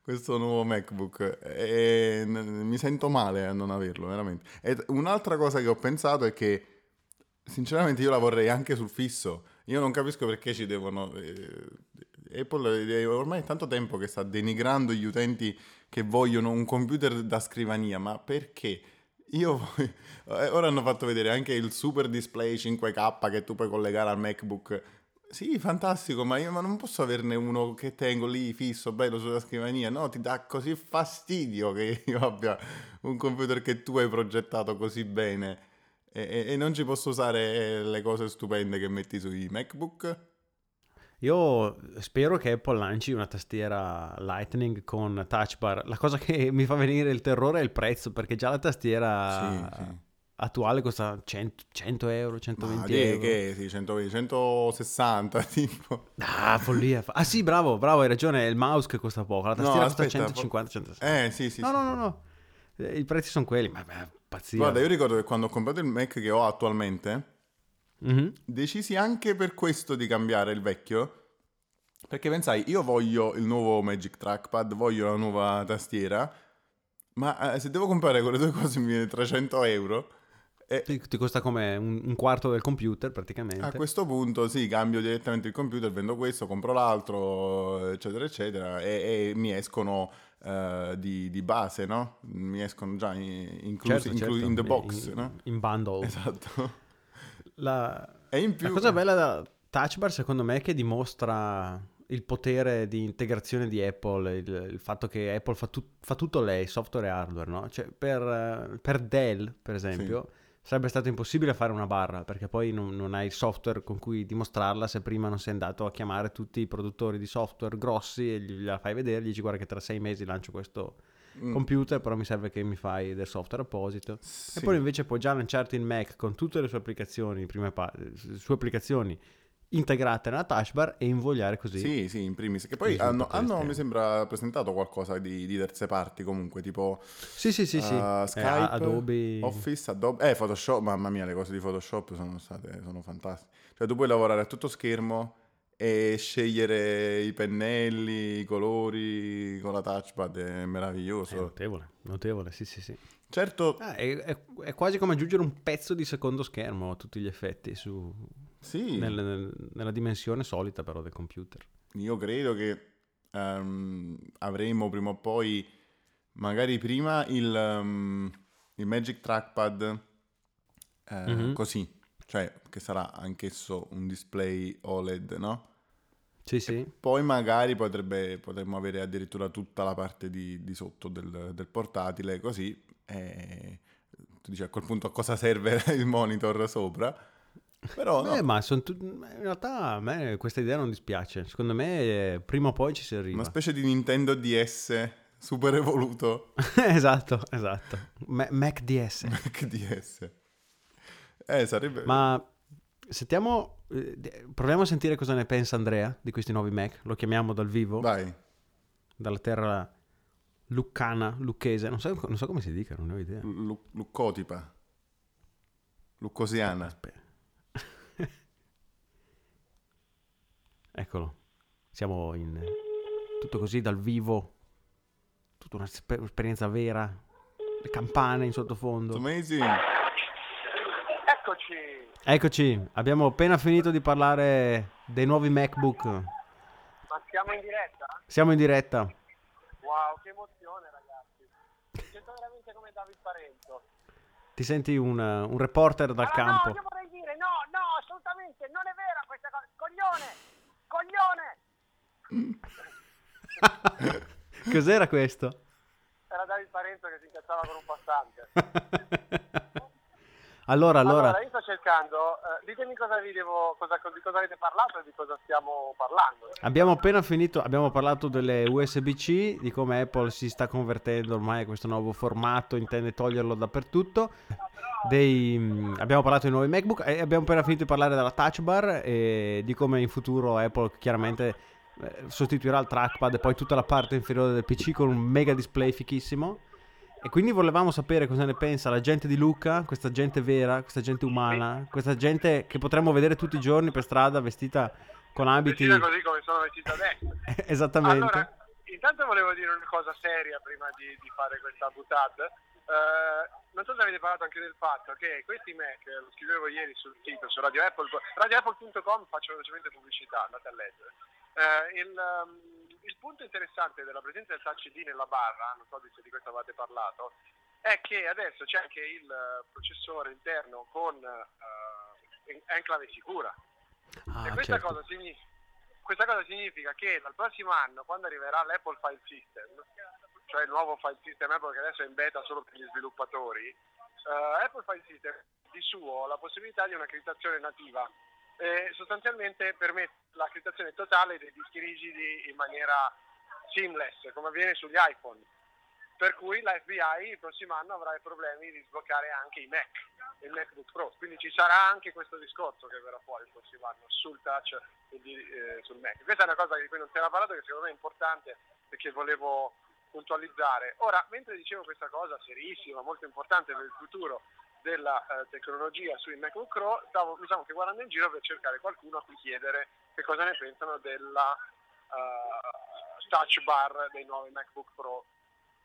questo nuovo MacBook e mi sento male a non averlo, veramente. E un'altra cosa che ho pensato è che sinceramente io la vorrei anche sul fisso. Io non capisco perché ci devono... eh, Apple è ormai è tanto tempo che sta denigrando gli utenti che vogliono un computer da scrivania, ma perché? Io eh, ora hanno fatto vedere anche il super display 5K che tu puoi collegare al MacBook. Sì, fantastico, ma io ma non posso averne uno che tengo lì fisso, bello sulla scrivania. No, ti dà così fastidio che io abbia un computer che tu hai progettato così bene e, e- e non ci posso usare le cose stupende che metti sui MacBook. Io spero che Apple lanci una tastiera Lightning con touch bar. La cosa che mi fa venire il terrore è il prezzo, perché già la tastiera Sì, sì. Attuale costa 100, 100 euro, 120 Ma che, euro. che sì, 120, 160 tipo. Ah, follia. Ah sì, bravo, bravo, hai ragione, è il mouse che costa poco, la No, tastiera costa aspetta, 150, 160. Eh, sì, sì. no, sì. no, no, no, Eh, i prezzi sono quelli, ma beh, pazzia. Guarda, io ricordo che quando ho comprato il Mac che ho attualmente, Mhm. decisi anche per questo di cambiare il vecchio. Perché pensai, io voglio il nuovo Magic Trackpad, voglio la nuova tastiera, ma eh, se devo comprare quelle due cose mi viene 300 euro. E Ti, ti costa come un, un quarto del computer praticamente. a questo punto sì, cambio direttamente il computer, vendo questo, compro l'altro, eccetera, eccetera, e, e mi escono eh, di, di base, no? Mi escono già in- inclusi Certo, inclu- certo, in the box, in, no? in bundle. Esatto. La, E in più... la cosa bella da Touch Bar secondo me è che dimostra il potere di integrazione di Apple, il, il fatto che Apple fa, tut- fa tutto lei, software e hardware, no? Cioè per, eh, per Dell, per esempio, sarebbe stato impossibile fare una barra perché poi non, non hai il software con cui dimostrarla se prima non sei andato a chiamare tutti i produttori di software grossi e gliela fai vedere, gli dici guarda che tra sei mesi lancio questo Mm, computer, però mi serve che mi fai del software apposito. sì. E poi invece puoi già lanciarti il Mac con tutte le sue applicazioni, prime pa- sue applicazioni integrate nella touch bar e invogliare così. Sì, sì, in primis. Che poi hanno, hanno, mi sembra, presentato qualcosa di, di terze parti comunque, tipo sì, sì, sì. sì. uh, Eh, Skype, Adobe... Office, Adobe, eh, Photoshop, mamma mia, le cose di Photoshop sono state, sono fantastiche. Cioè tu puoi lavorare a tutto schermo e scegliere i pennelli, i colori con la touchpad, è È meraviglioso. notevole, notevole, sì, sì, sì. Certo, Ah, è, è- è quasi come aggiungere un pezzo di secondo schermo a tutti gli effetti su, sì, nel- nel- nella dimensione solita però del computer. io credo che ehm, avremo prima o poi, magari prima, il, ehm, il Magic Trackpad eh, Mhm. così, cioè che sarà anch'esso un display OLED, no? Sì, sì. Poi magari potrebbe, potremmo avere addirittura tutta la parte di, di sotto del, del portatile, così e tu dici a quel punto a cosa serve il monitor sopra. Però no, Eh, ma tut- in realtà a me questa idea non dispiace. Secondo me eh, prima o poi ci si arriva. una specie di Nintendo DS super evoluto esatto, esatto. Ma- Mac DS. Mac DS. Eh, sarebbe... Ma sentiamo, eh, proviamo a sentire cosa ne pensa Andrea di questi nuovi Mac. Lo chiamiamo dal vivo, Vai. dalla terra luccana, lucchese. Non so, non so come si dica, non ne ho idea. Lu- Luccotipa. Luccosiana. Aspetta. Eccolo, siamo in tutto così dal vivo, tutta un'esperienza vera, le campane in sottofondo. Amazing. Eccoci! Eccoci, abbiamo appena finito di parlare dei nuovi MacBook. Ma siamo in diretta? Siamo in diretta. Wow, che emozione ragazzi! Mi sento veramente come David Parenzo. Ti senti un, un reporter dal Allora, campo. No, io vorrei dire, no, no, assolutamente, non è vera questa cosa. Coglione! Coglione! Cos'era questo? Era David Parenzo che si incazzava con un passante. allora, allora, Allora, io sto cercando, eh, ditemi cosa vi devo, cosa, di cosa avete parlato e di cosa stiamo parlando. abbiamo appena finito, abbiamo parlato delle USB-C, di come Apple si sta convertendo ormai a questo nuovo formato, intende toglierlo dappertutto. Dei, mm, abbiamo parlato di nuovi MacBook e abbiamo appena finito di parlare della touch bar e di come in futuro Apple chiaramente eh, sostituirà il trackpad e poi tutta la parte inferiore del PC con un mega display fichissimo. E quindi volevamo sapere cosa ne pensa la gente di Luca, questa gente vera, questa gente umana, questa gente che potremmo vedere tutti i giorni per strada vestita con abiti. Vestita così come sono vestito adesso. Esattamente. Allora, intanto volevo dire una cosa seria prima di, di fare questa butade. Eh, non so se avete parlato anche del fatto che questi Mac, eh, lo scrivevo ieri sul sito, su Radio Apple, radioapple.com, faccio velocemente pubblicità, andate a leggere. Eh, il, um, il punto interessante della presenza del Touch ID nella barra, non so se di questo avete parlato, è che adesso c'è anche il eh, processore interno con eh, en- enclave sicura. Ah, e questa, certo. cosa significa, questa cosa significa che dal prossimo anno, quando arriverà l'Apple File System, cioè il nuovo file system Apple che adesso è in beta solo per gli sviluppatori, eh, Apple File System di suo ha la possibilità di una criptazione nativa. E sostanzialmente permette la criptazione totale dei dischi rigidi in maniera seamless, come avviene sugli iPhone. Per cui la FBI il prossimo anno avrà i problemi di sbloccare anche i Mac e il MacBook Pro. Quindi ci sarà anche questo discorso che verrà fuori il prossimo anno sul touch e di- eh, sul Mac. Questa è una cosa di cui non si era parlato che secondo me è importante perché volevo puntualizzare. Ora, mentre dicevo questa cosa serissima, molto importante per il futuro della eh, tecnologia sui MacBook Pro, stavo diciamo che guardando in giro per cercare qualcuno a cui chiedere che cosa ne pensano della eh, touch bar dei nuovi MacBook Pro.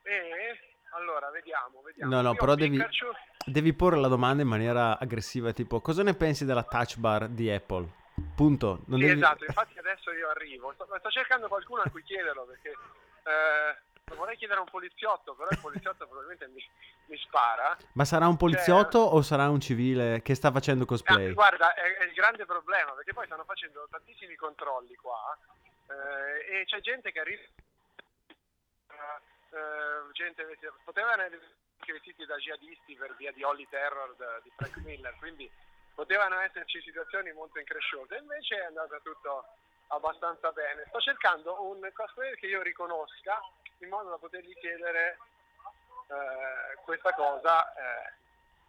E allora vediamo, vediamo. No, no, Io però devi, Pikachu- devi porre la domanda in maniera aggressiva, tipo cosa ne pensi della touch bar di Apple? Punto. Non Sì, devi- esatto, infatti adesso io arrivo. Sto, sto cercando qualcuno a cui chiederlo perché eh, lo vorrei chiedere a un poliziotto, però il poliziotto probabilmente mi, mi spara. Ma sarà un poliziotto o sarà un civile che sta facendo cosplay? guarda, è, è il grande problema perché poi stanno facendo tantissimi controlli qua eh, e c'è gente che arriva. eh, gente vestita- potevano essere vestiti da jihadisti per via di Holly Terror da- di Frank Miller, quindi potevano esserci situazioni molto incresciose. Invece è andato tutto abbastanza bene. Sto cercando un cosplayer che io riconosca in modo da potergli chiedere eh, questa cosa. eh.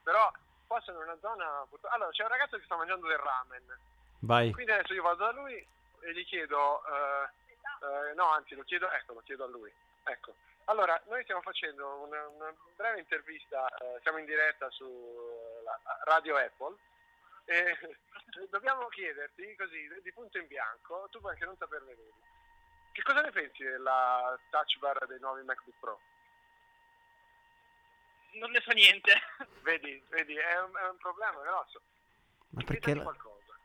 Però qua sono in una zona. Allora, c'è un ragazzo che sta mangiando del ramen. Vai. Quindi adesso io vado da lui e gli chiedo, eh, eh, no anzi lo chiedo, ecco, lo chiedo a lui. Ecco. Allora, noi stiamo facendo una, una breve intervista, eh, siamo in diretta su eh, Radio Apple e dobbiamo chiederti così, di punto in bianco, tu puoi anche non saperne nulla. Che cosa ne pensi della touch bar dei nuovi MacBook Pro? Non ne so niente. Vedi, vedi, è un, è un problema grosso. Ma perché la, qualcosa.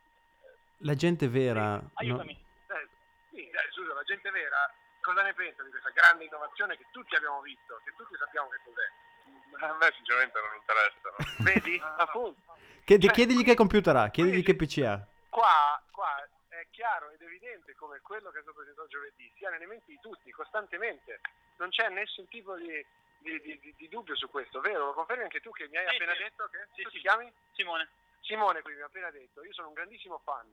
la gente vera... no- Aiutami. Eh, sì, dai, scusa, la gente vera cosa ne pensa di questa grande innovazione che tutti abbiamo visto, che tutti sappiamo che cos'è? A me sinceramente non interessano. Vedi? Appunto. Chiedi- Cioè, chiedigli che computer ha, chiedigli qui- che PC ha. Qua, qua chiaro ed evidente come quello che è stato presentato giovedì sia nelle menti di tutti, costantemente. Non c'è nessun tipo di, di- di- di- dubbio su questo, vero? Lo confermi anche tu che mi hai Sì, appena sì. detto che Sì, tu sì. ti chiami? Simone. Simone qui mi ha appena detto, io sono un grandissimo fan.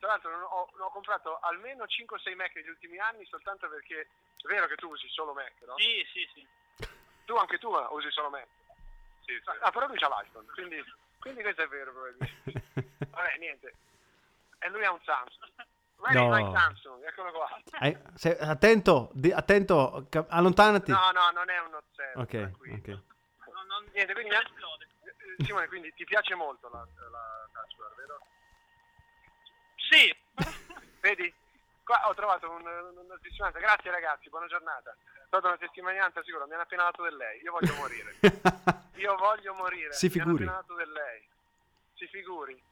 Tra l'altro non ho, ho comprato almeno 5-6 Mac negli ultimi anni soltanto perché è vero che tu usi solo Mac, no? Sì, sì, sì. Tu anche tu eh, usi solo Mac. Sì, sì. Ah, però lui c'ha l'iPhone, quindi, quindi questo è vero probabilmente. Vabbè, niente. E lui ha un Samsung. Lei No. ha Samsung, eccolo qua. Hai- sei- attento, di- attento, ca- allontanati. No, no, non è un 7. ok, tranquillo. ok. Non, non, Niente, quindi non esplode. eh, Simone, quindi ti piace molto la, la Touch Bar, vero? Sì. Vedi? Qua ho trovato un- una testimonianza. Grazie ragazzi, buona giornata. È stata una testimonianza sicura, mi hanno appena dato del lei. Io voglio morire. Io voglio morire. Si figuri. Mi hanno appena dato del lei. Si figuri.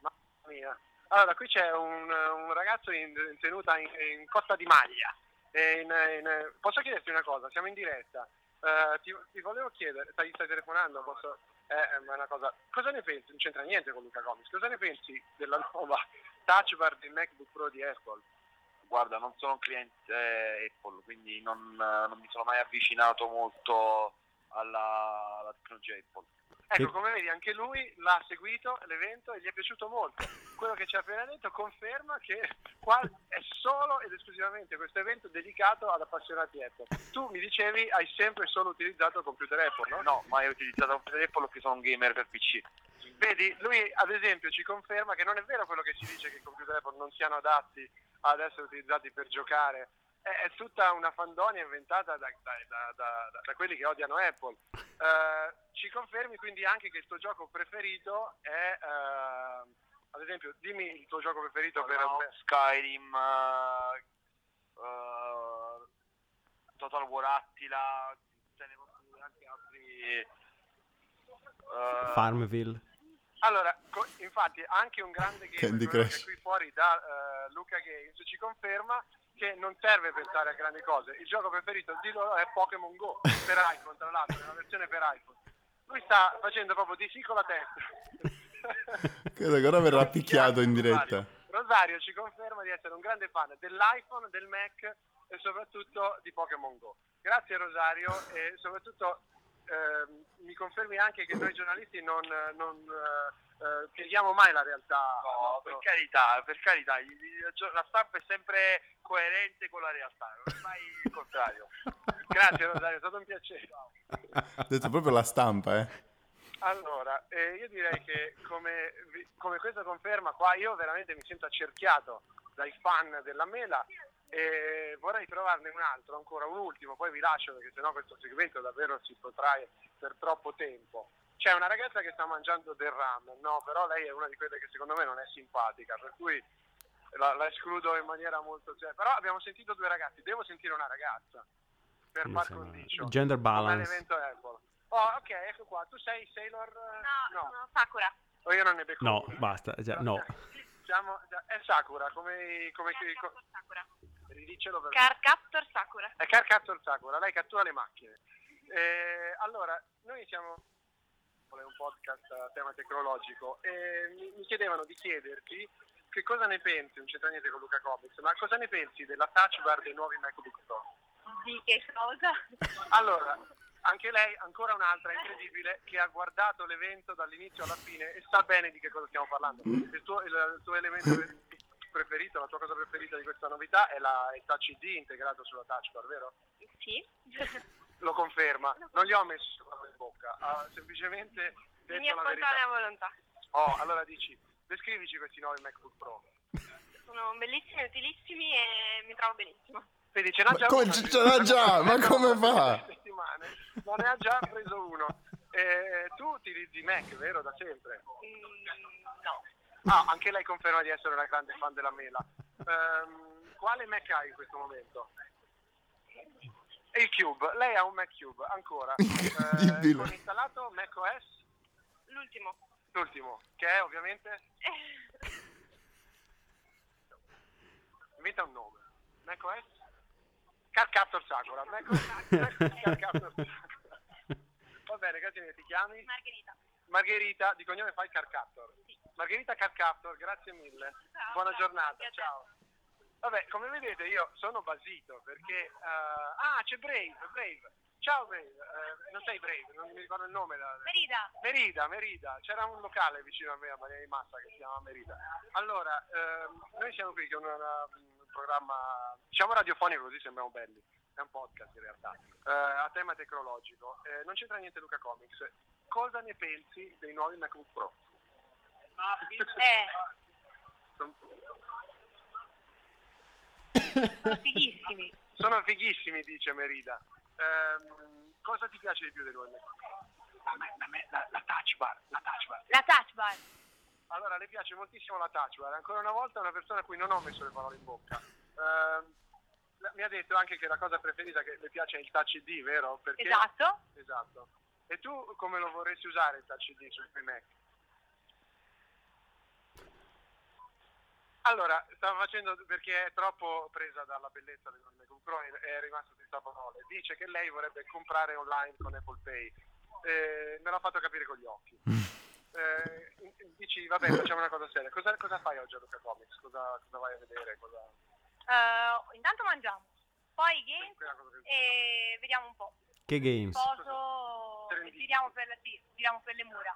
Mamma mia. Allora, qui c'è un, un ragazzo in, in tenuta in, in Costa di Maglia. In- posso chiederti una cosa? Siamo in diretta. Eh, ti, ti volevo chiedere, stai, stai telefonando? Posso, eh, è una cosa. Cosa ne pensi? Non c'entra niente con Luca Comics. Cosa ne pensi della nuova touch bar del MacBook Pro di Apple? Guarda, non sono un cliente eh, Apple, quindi non, eh, non mi sono mai avvicinato molto alla, alla tecnologia Apple. Ecco, come vedi, anche lui l'ha seguito l'evento e gli è piaciuto molto. Quello che ci ha appena detto conferma che qua è solo ed esclusivamente questo evento dedicato ad appassionati Apple. Tu mi dicevi hai sempre solo utilizzato il computer Apple, no? No, mai utilizzato un computer Apple perché sono un gamer per PC. Vedi, lui ad esempio ci conferma che non è vero quello che si dice che i computer Apple non siano adatti ad essere utilizzati per giocare. È, è tutta una fandonia inventata da, da- da- da- da quelli che odiano Apple. Eh, ci confermi quindi anche che il tuo gioco preferito è, eh, ad esempio, dimmi il tuo gioco preferito per... No, Skyrim, eh, eh, Total War Attila, ce ne anche altri. eh, Farmville. Allora, co- infatti anche un grande quello che qui fuori da Luca Games ci conferma che non serve pensare a grandi cose. Il gioco preferito di loro è Pokémon Go per iPhone, tra l'altro, è una versione per iPhone. Lui sta facendo proprio di sì con la testa. Credo che ora verrà picchiato in diretta. Rosario ci conferma di essere un grande fan dell'iPhone, del Mac e soprattutto di Pokémon Go. Grazie Rosario e soprattutto ehm, mi confermi anche che noi giornalisti non, non eh, eh, pieghiamo mai la realtà. al No, per carità, per carità, la stampa è sempre coerente con la realtà, non è mai il contrario. Grazie Rosario, è stato un piacere. Ha detto proprio la stampa, eh. Allora, eh, io direi che come, come questa conferma qua io veramente mi sento accerchiato dai fan della mela e vorrei trovarne un altro, ancora un ultimo, poi vi lascio perché sennò questo segmento davvero si protrae per troppo tempo. C'è una ragazza che sta mangiando del ramen, no, però lei è una di quelle che secondo me non è simpatica, per cui la, la escludo in maniera molto... cioè, però abbiamo sentito due ragazzi, devo sentire una ragazza per par condicio. Gender balance. Apple. Oh, ok, ecco qua. Tu sei Sailor? No, sono Sakura. O io non ne becco No, una. basta, già, no. Ok. Siamo, è Sakura, come... come Carcaptor Sakura. ridicelo per Carcaptor Sakura. È Carcaptor Sakura, lei cattura le macchine. Eh, allora, noi siamo un podcast a tema tecnologico e mi, mi chiedevano di chiederti che cosa ne pensi, non c'entra niente con Luca Comics, ma cosa ne pensi della touch bar dei nuovi MacBook Pro? Di che cosa? Allora, anche lei, ancora un'altra incredibile, che ha guardato l'evento dall'inizio alla fine e sa bene di che cosa stiamo parlando. Il tuo, il, il tuo elemento preferito, la tua cosa preferita di questa novità è la, il touch ID integrato sulla touch bar, vero? Sì. Lo conferma, non gli ho messo la parola in bocca, ha semplicemente Mi detto la verità. spontanea volontà. Oh, allora dici, descrivici questi nuovi MacBook Pro. Sono bellissimi, utilissimi e mi trovo benissimo. Vedi, ce Ma già come uno. ce- l'ha già? Ma come fa? Settimane, ma ne ha già preso uno. Eh, tu utilizzi Mac, vero, da sempre? Mm, no. Ah, anche lei conferma di essere una grande fan della mela. Ehm, quale Mac hai in questo momento? Il Cube, lei ha un Mac Cube, ancora. Eh, Incredibile. con installato Mac OS, L'ultimo. l'ultimo, che è ovviamente, inventa un nome. Mac OS? Carcaptor Sakura. Mac OS, Carcaptor Sakura. Va bene, grazie mille, ti chiami? Margherita. Margherita, di cognome fai Carcaptor. Margherita Carcaptor, grazie mille. Ciao, Buona ciao. giornata, ciao. Vabbè, come vedete io sono basito perché... eh, ah, c'è Brave, Brave. Ciao Brave, Eh, non sei Brave, non mi ricordo il nome. da- Merida. Merida, Merida, c'era un locale vicino a me a Maria di Massa che si chiama Merida. Allora, ehm, noi siamo qui con una- un programma, diciamo radiofonico così sembriamo belli, è un podcast in realtà, eh, a tema tecnologico. Eh, non c'entra niente Luca Comics. Cosa ne pensi dei nuovi MacBook Pro? Eh, sono fighissimi. Sono fighissimi, dice Merida. Ehm, cosa ti piace di più Pro? A me, a me la, la touch bar, la touch bar. La touch bar. Allora, le piace moltissimo la touch bar. Ancora una volta è una persona a cui non ho messo le parole in bocca. Ehm, la- mi ha detto anche che la cosa preferita che le piace è il touch ID, vero? Perché... Esatto. Esatto. E tu come lo vorresti usare il touch ID sui tuoi Mac? Allora, stava facendo perché è troppo presa dalla bellezza del MacBook Pro e è rimasto senza parole. Dice che lei vorrebbe comprare online con Apple Pay. Eh, me l'ha fatto capire con gli occhi. Eh, dici, vabbè, facciamo una cosa seria. Cosa, cosa fai oggi a Luca Comics? Cosa, cosa vai a vedere? Cosa... Eh, intanto mangiamo. Poi games e vediamo un po'. Che games? Poso giriamo per, la- sì, giriamo per le mura.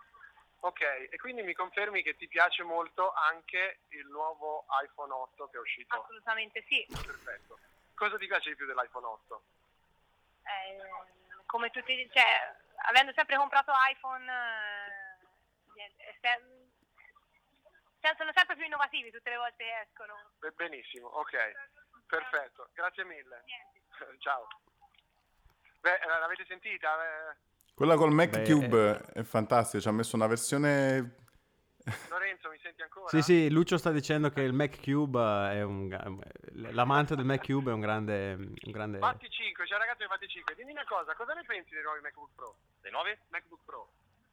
Ok, e quindi mi confermi che ti piace molto anche il nuovo iPhone 8 che è uscito? Assolutamente sì. Perfetto. Cosa ti piace di più dell'iPhone 8? Eh, come tutti, cioè, avendo sempre comprato iPhone, eh, sem- cioè, sono sempre più innovativi tutte le volte che escono. Benissimo, ok. Perfetto, grazie mille. Niente. Ciao. Beh, eh, l'avete sentita? Eh, Quella col Mac Beh, Cube è fantastica, ci ha messo una versione... Lorenzo, mi senti ancora? Sì, sì, Lucio sta dicendo che il Mac Cube è un... L'amante del Mac Cube è un grande... Un grande... Fatti 5, c'è un ragazzo che fatti 5. Dimmi una cosa, cosa ne pensi dei nuovi MacBook Pro? Dei nuovi? MacBook Pro.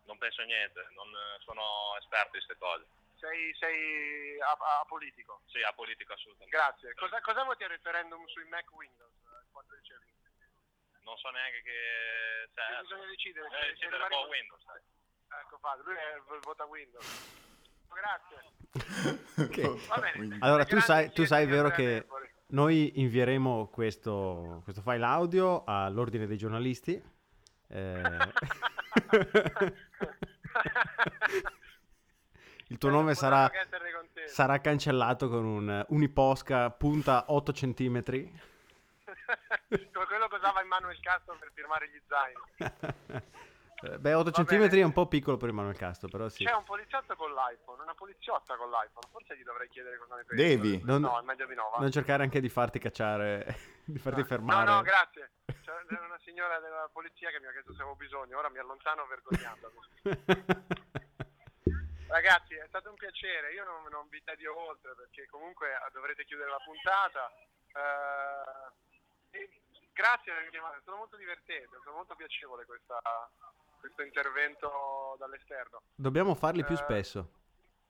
Non penso niente, non eh, sono esperto di queste cose. Sei, sei a- apolitico. Sì, a politica assolutamente. Grazie. Cosa, cosa voti il referendum sui Mac Windows? eh, Quando ricevi? Non so neanche che... Cioè, Bisogna decidere. se- se decidere rimane- con Windows. dai. Ecco, fatto, lui è- vota Windows. Grazie. Ok. Va bene. Allora, tu sai, tu sai vero che noi invieremo questo, questo file audio all'ordine dei giornalisti. eh, Il tuo nome sarà, che sarà cancellato con un uniposca punta 8 cm. Come quello che usava Emanuel Castro per firmare gli zaini. Beh, 8 Va cm è un po' piccolo per Emanuele Castro, però sì. C'è un poliziotto con l'iPhone, una poliziotta con l'iPhone. Forse gli dovrei chiedere cosa ne pensa. Devi. Non- No, è meglio di no. Va. Non cercare anche di farti cacciare, di farti No, fermare. no, grazie. C'è una signora della polizia che mi ha chiesto se avevo bisogno. Ora mi allontano vergognandomi. Ragazzi, è stato un piacere. Io non, non vi tedio oltre perché comunque dovrete chiudere la puntata. Eh, grazie per aver chiamato, è stato molto divertente, è stato molto piacevole questa- questo intervento dall'esterno. Dobbiamo farli più Eh, spesso.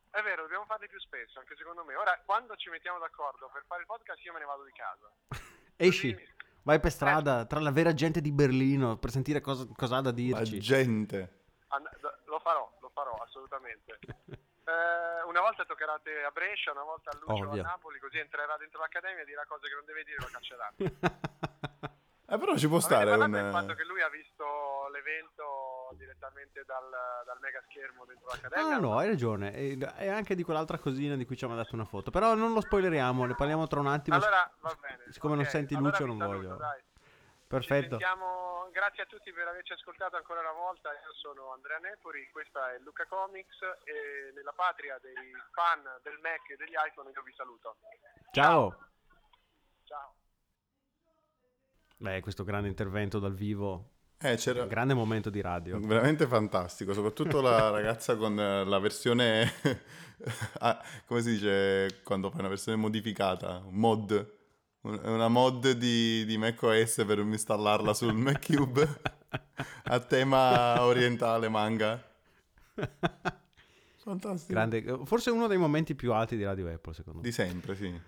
È vero, dobbiamo farli più spesso, anche secondo me. Ora, quando ci mettiamo d'accordo per fare il podcast, io me ne vado di casa. Esci, Così- vai per strada tra la vera gente di Berlino per sentire cosa, cosa ha da La dirci. gente. And- d- lo farò, lo farò assolutamente. Eh, una volta toccherate a Brescia, una volta a Lucio Ovvio. a Napoli, così entrerà dentro l'accademia e dirà cose che non deve dire e lo cacceranno. Eh, però ci può Avete stare parlato un... del fatto che lui ha visto l'evento direttamente dal, dal mega schermo dentro l'accademia? Ah no, hai ragione. E, e anche di quell'altra cosina di cui ci ha mandato una foto. Però non lo spoileriamo, ne parliamo tra un attimo. Allora va bene. Siccome non ok, senti allora Lucio vi non saluto, voglio. dai. Perfetto. sentiamo, grazie a tutti per averci ascoltato ancora una volta. Io sono Andrea Nepori, questa è Luca Comics e nella patria dei fan del Mac e degli iPhone io vi saluto. Ciao. Ciao. Beh, questo grande intervento dal vivo, Eh, c'era... un grande momento di radio. Veramente fantastico, soprattutto la ragazza con eh, la versione, ah, come si dice quando fai una versione modificata, mod, una mod di, di macOS per installarla sul Mac Cube a tema orientale manga. Fantastico. Grande, forse uno dei momenti più alti di Radio Apple, secondo me. Di sempre, sì.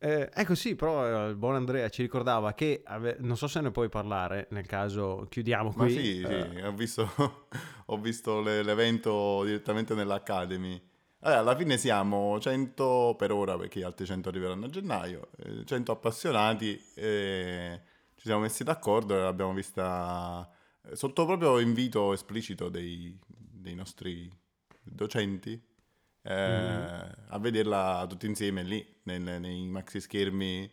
Eh, ecco sì, però eh, il buon Andrea ci ricordava che, ave- non so se ne puoi parlare, nel caso chiudiamo Ma qui. sì, eh, sì, ho visto, ho visto le- l'evento direttamente nell'Academy. Allora, alla fine siamo 100 per ora, perché gli altri 100 arriveranno a gennaio, eh, 100 appassionati, e ci siamo messi d'accordo e l'abbiamo vista eh, sotto proprio invito esplicito dei, dei nostri docenti eh, a vederla tutti insieme lì, nel- nei maxi schermi.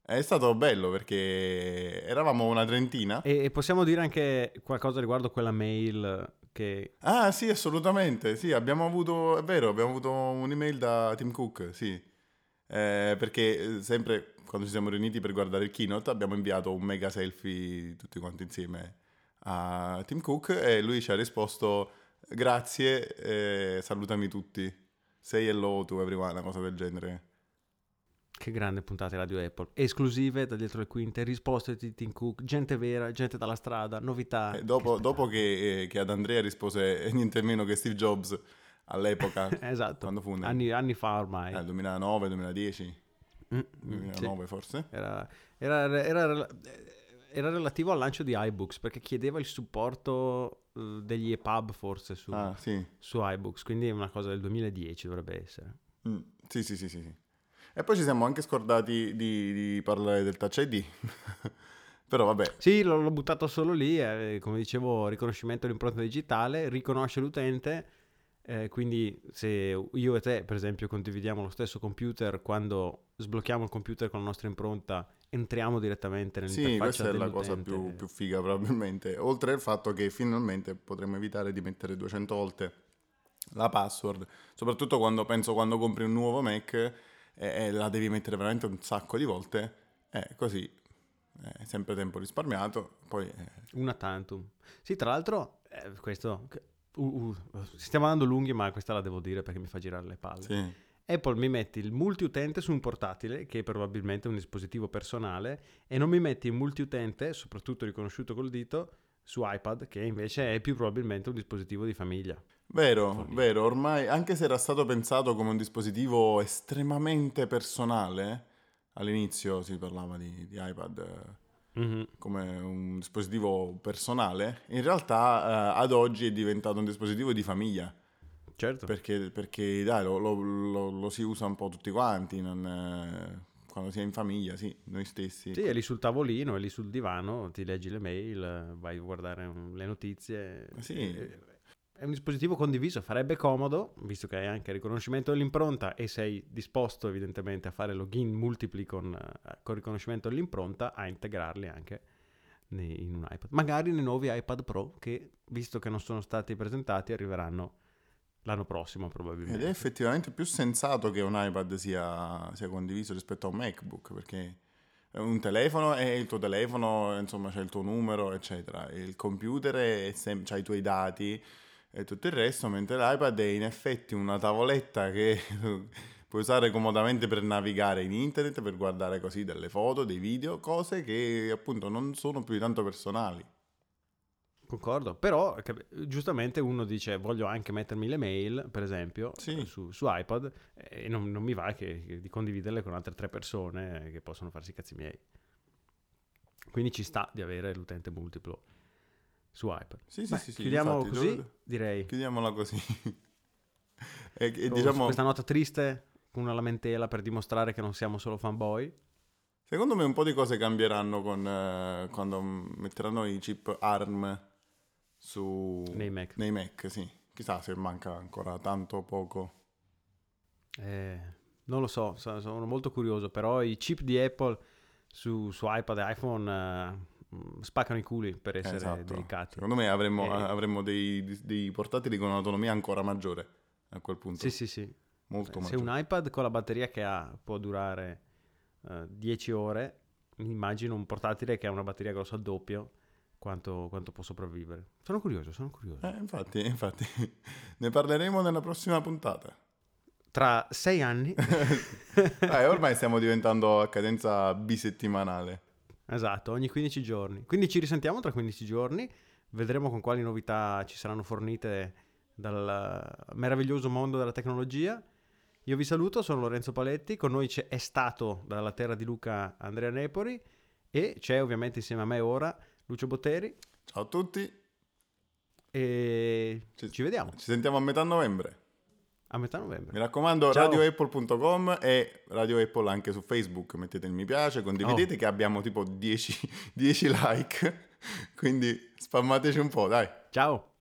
È stato bello perché eravamo una trentina. E possiamo dire anche qualcosa riguardo quella mail che... Ah, sì, assolutamente. Sì, abbiamo avuto, è vero, abbiamo avuto un'email da Tim Cook, sì. Eh, perché eh, sempre quando ci siamo riuniti per guardare il keynote abbiamo inviato un mega selfie tutti quanti insieme a Tim Cook e lui ci ha risposto grazie, eh, salutami tutti. Say hello to everyone, una cosa del genere. Che grande puntata di Radio Apple. Esclusive da dietro le quinte, risposte di Tim Cook, gente vera, gente dalla strada, novità. Eh, dopo, Che dopo che, eh, che ad Andrea rispose niente meno che Steve Jobs all'epoca, Esatto, quando fu anni, anni fa ormai. eh, 2009, 2010, Mm, mm, 2009 sì. forse. Era, era- era era relativo al lancio di iBooks perché chiedeva il supporto eh, degli EPUB forse su, Ah, sì. su iBooks, quindi è una cosa del 2010 dovrebbe essere. Mm, sì, sì, sì, sì, sì. E poi ci siamo anche scordati di, di parlare del Touch ID. Però vabbè, Sì, l'ho, l'ho buttato solo lì, eh, come dicevo, riconoscimento dell'impronta digitale, riconosce l'utente, eh, quindi se io e te, per esempio, condividiamo lo stesso computer, quando sblocchiamo il computer con la nostra impronta, entriamo direttamente nell'interfaccia sì, questa è la cosa più, più figa probabilmente. Oltre al fatto che finalmente potremmo evitare di mettere 200 volte la password, soprattutto quando penso quando compri un nuovo Mac e, e la devi mettere veramente un sacco di volte, eh, così è sempre tempo risparmiato. Poi eh, Una tantum. Sì, tra l'altro, eh, questo... uh, uh, stiamo andando lunghi, ma questa la devo dire perché mi fa girare le palle. sì. Apple mi metti il multiutente su un portatile, che è probabilmente un dispositivo personale, e non mi metti il multiutente, soprattutto riconosciuto col dito, su iPad, che invece è più probabilmente un dispositivo di famiglia. Vero, vero, ormai anche se era stato pensato come un dispositivo estremamente personale, all'inizio si parlava di, di iPad eh, Mhm. come un dispositivo personale, in realtà eh, ad oggi è diventato un dispositivo di famiglia. certo. Perché, perché dai, lo, lo- lo- lo si usa un po' tutti quanti, non, eh, quando si è in famiglia, sì, noi stessi. Sì, è lì sul tavolino, è lì sul divano, ti leggi le mail, vai a guardare le notizie. Sì. Eh, È un dispositivo condiviso, farebbe comodo, visto che hai anche riconoscimento dell'impronta e sei disposto evidentemente a fare login multipli con, eh, con riconoscimento dell'impronta, a integrarli anche in un iPad. Magari nei nuovi iPad Pro che, visto che non sono stati presentati, arriveranno l'anno prossimo Ed probabilmente. è effettivamente più sensato che un iPad sia, sia condiviso rispetto a un MacBook, perché un telefono è il tuo telefono, insomma c'è il tuo numero, eccetera. Il computer è sem- i tuoi dati e tutto il resto, mentre l'iPad è in effetti una tavoletta che puoi usare comodamente per navigare in internet, per guardare così delle foto, dei video, cose che appunto non sono più di tanto personali. Concordo, però giustamente uno dice voglio anche mettermi le mail, per esempio, Sì. su, su iPad e non, non mi va che, che di condividerle con altre tre persone che possono farsi i cazzi miei. Quindi ci sta di avere l'utente multiplo su iPad. Sì, sì, Beh, sì, sì, chiudiamo infatti, così, dove- direi. Chiudiamola così. e, e Con diciamo... questa nota triste, con una lamentela per dimostrare che non siamo solo fanboy. Secondo me un po' di cose cambieranno con, eh, quando metteranno i chip ARM su... Nei Mac. Nei Mac, sì. Chissà se manca ancora tanto o poco. Eh, non lo so, so- sono molto curioso, però i chip di Apple su, su iPad e iPhone eh, spaccano i culi per essere Esatto. delicati. Secondo me avremmo, Eh. avremmo dei, dei portatili con un'autonomia ancora maggiore a quel punto. Sì, sì, sì. Molto Se maggiore. un iPad con la batteria che ha può durare eh, 10 ore, immagino un portatile che ha una batteria grossa al doppio, quanto, quanto può sopravvivere. Sono curioso, sono curioso. Eh, infatti, infatti, ne parleremo nella prossima puntata. Tra 6 anni, Eh, ormai stiamo diventando a cadenza bisettimanale. Esatto, ogni 15 giorni. Quindi ci risentiamo tra 15 giorni, vedremo con quali novità ci saranno fornite dal meraviglioso mondo della tecnologia. Io vi saluto, sono Lorenzo Paletti, con noi c'è, è stato dalla terra di Luca Andrea Nepori e c'è ovviamente insieme a me ora Lucio Botteri Ciao a tutti, e ci vediamo ci sentiamo a metà novembre. A metà novembre. Mi raccomando, Ciao. radioapple.com e Radio Apple anche su Facebook. Mettete il mi piace, condividete Oh. che abbiamo tipo 10, 10 like. Quindi spammateci un po', dai. Ciao!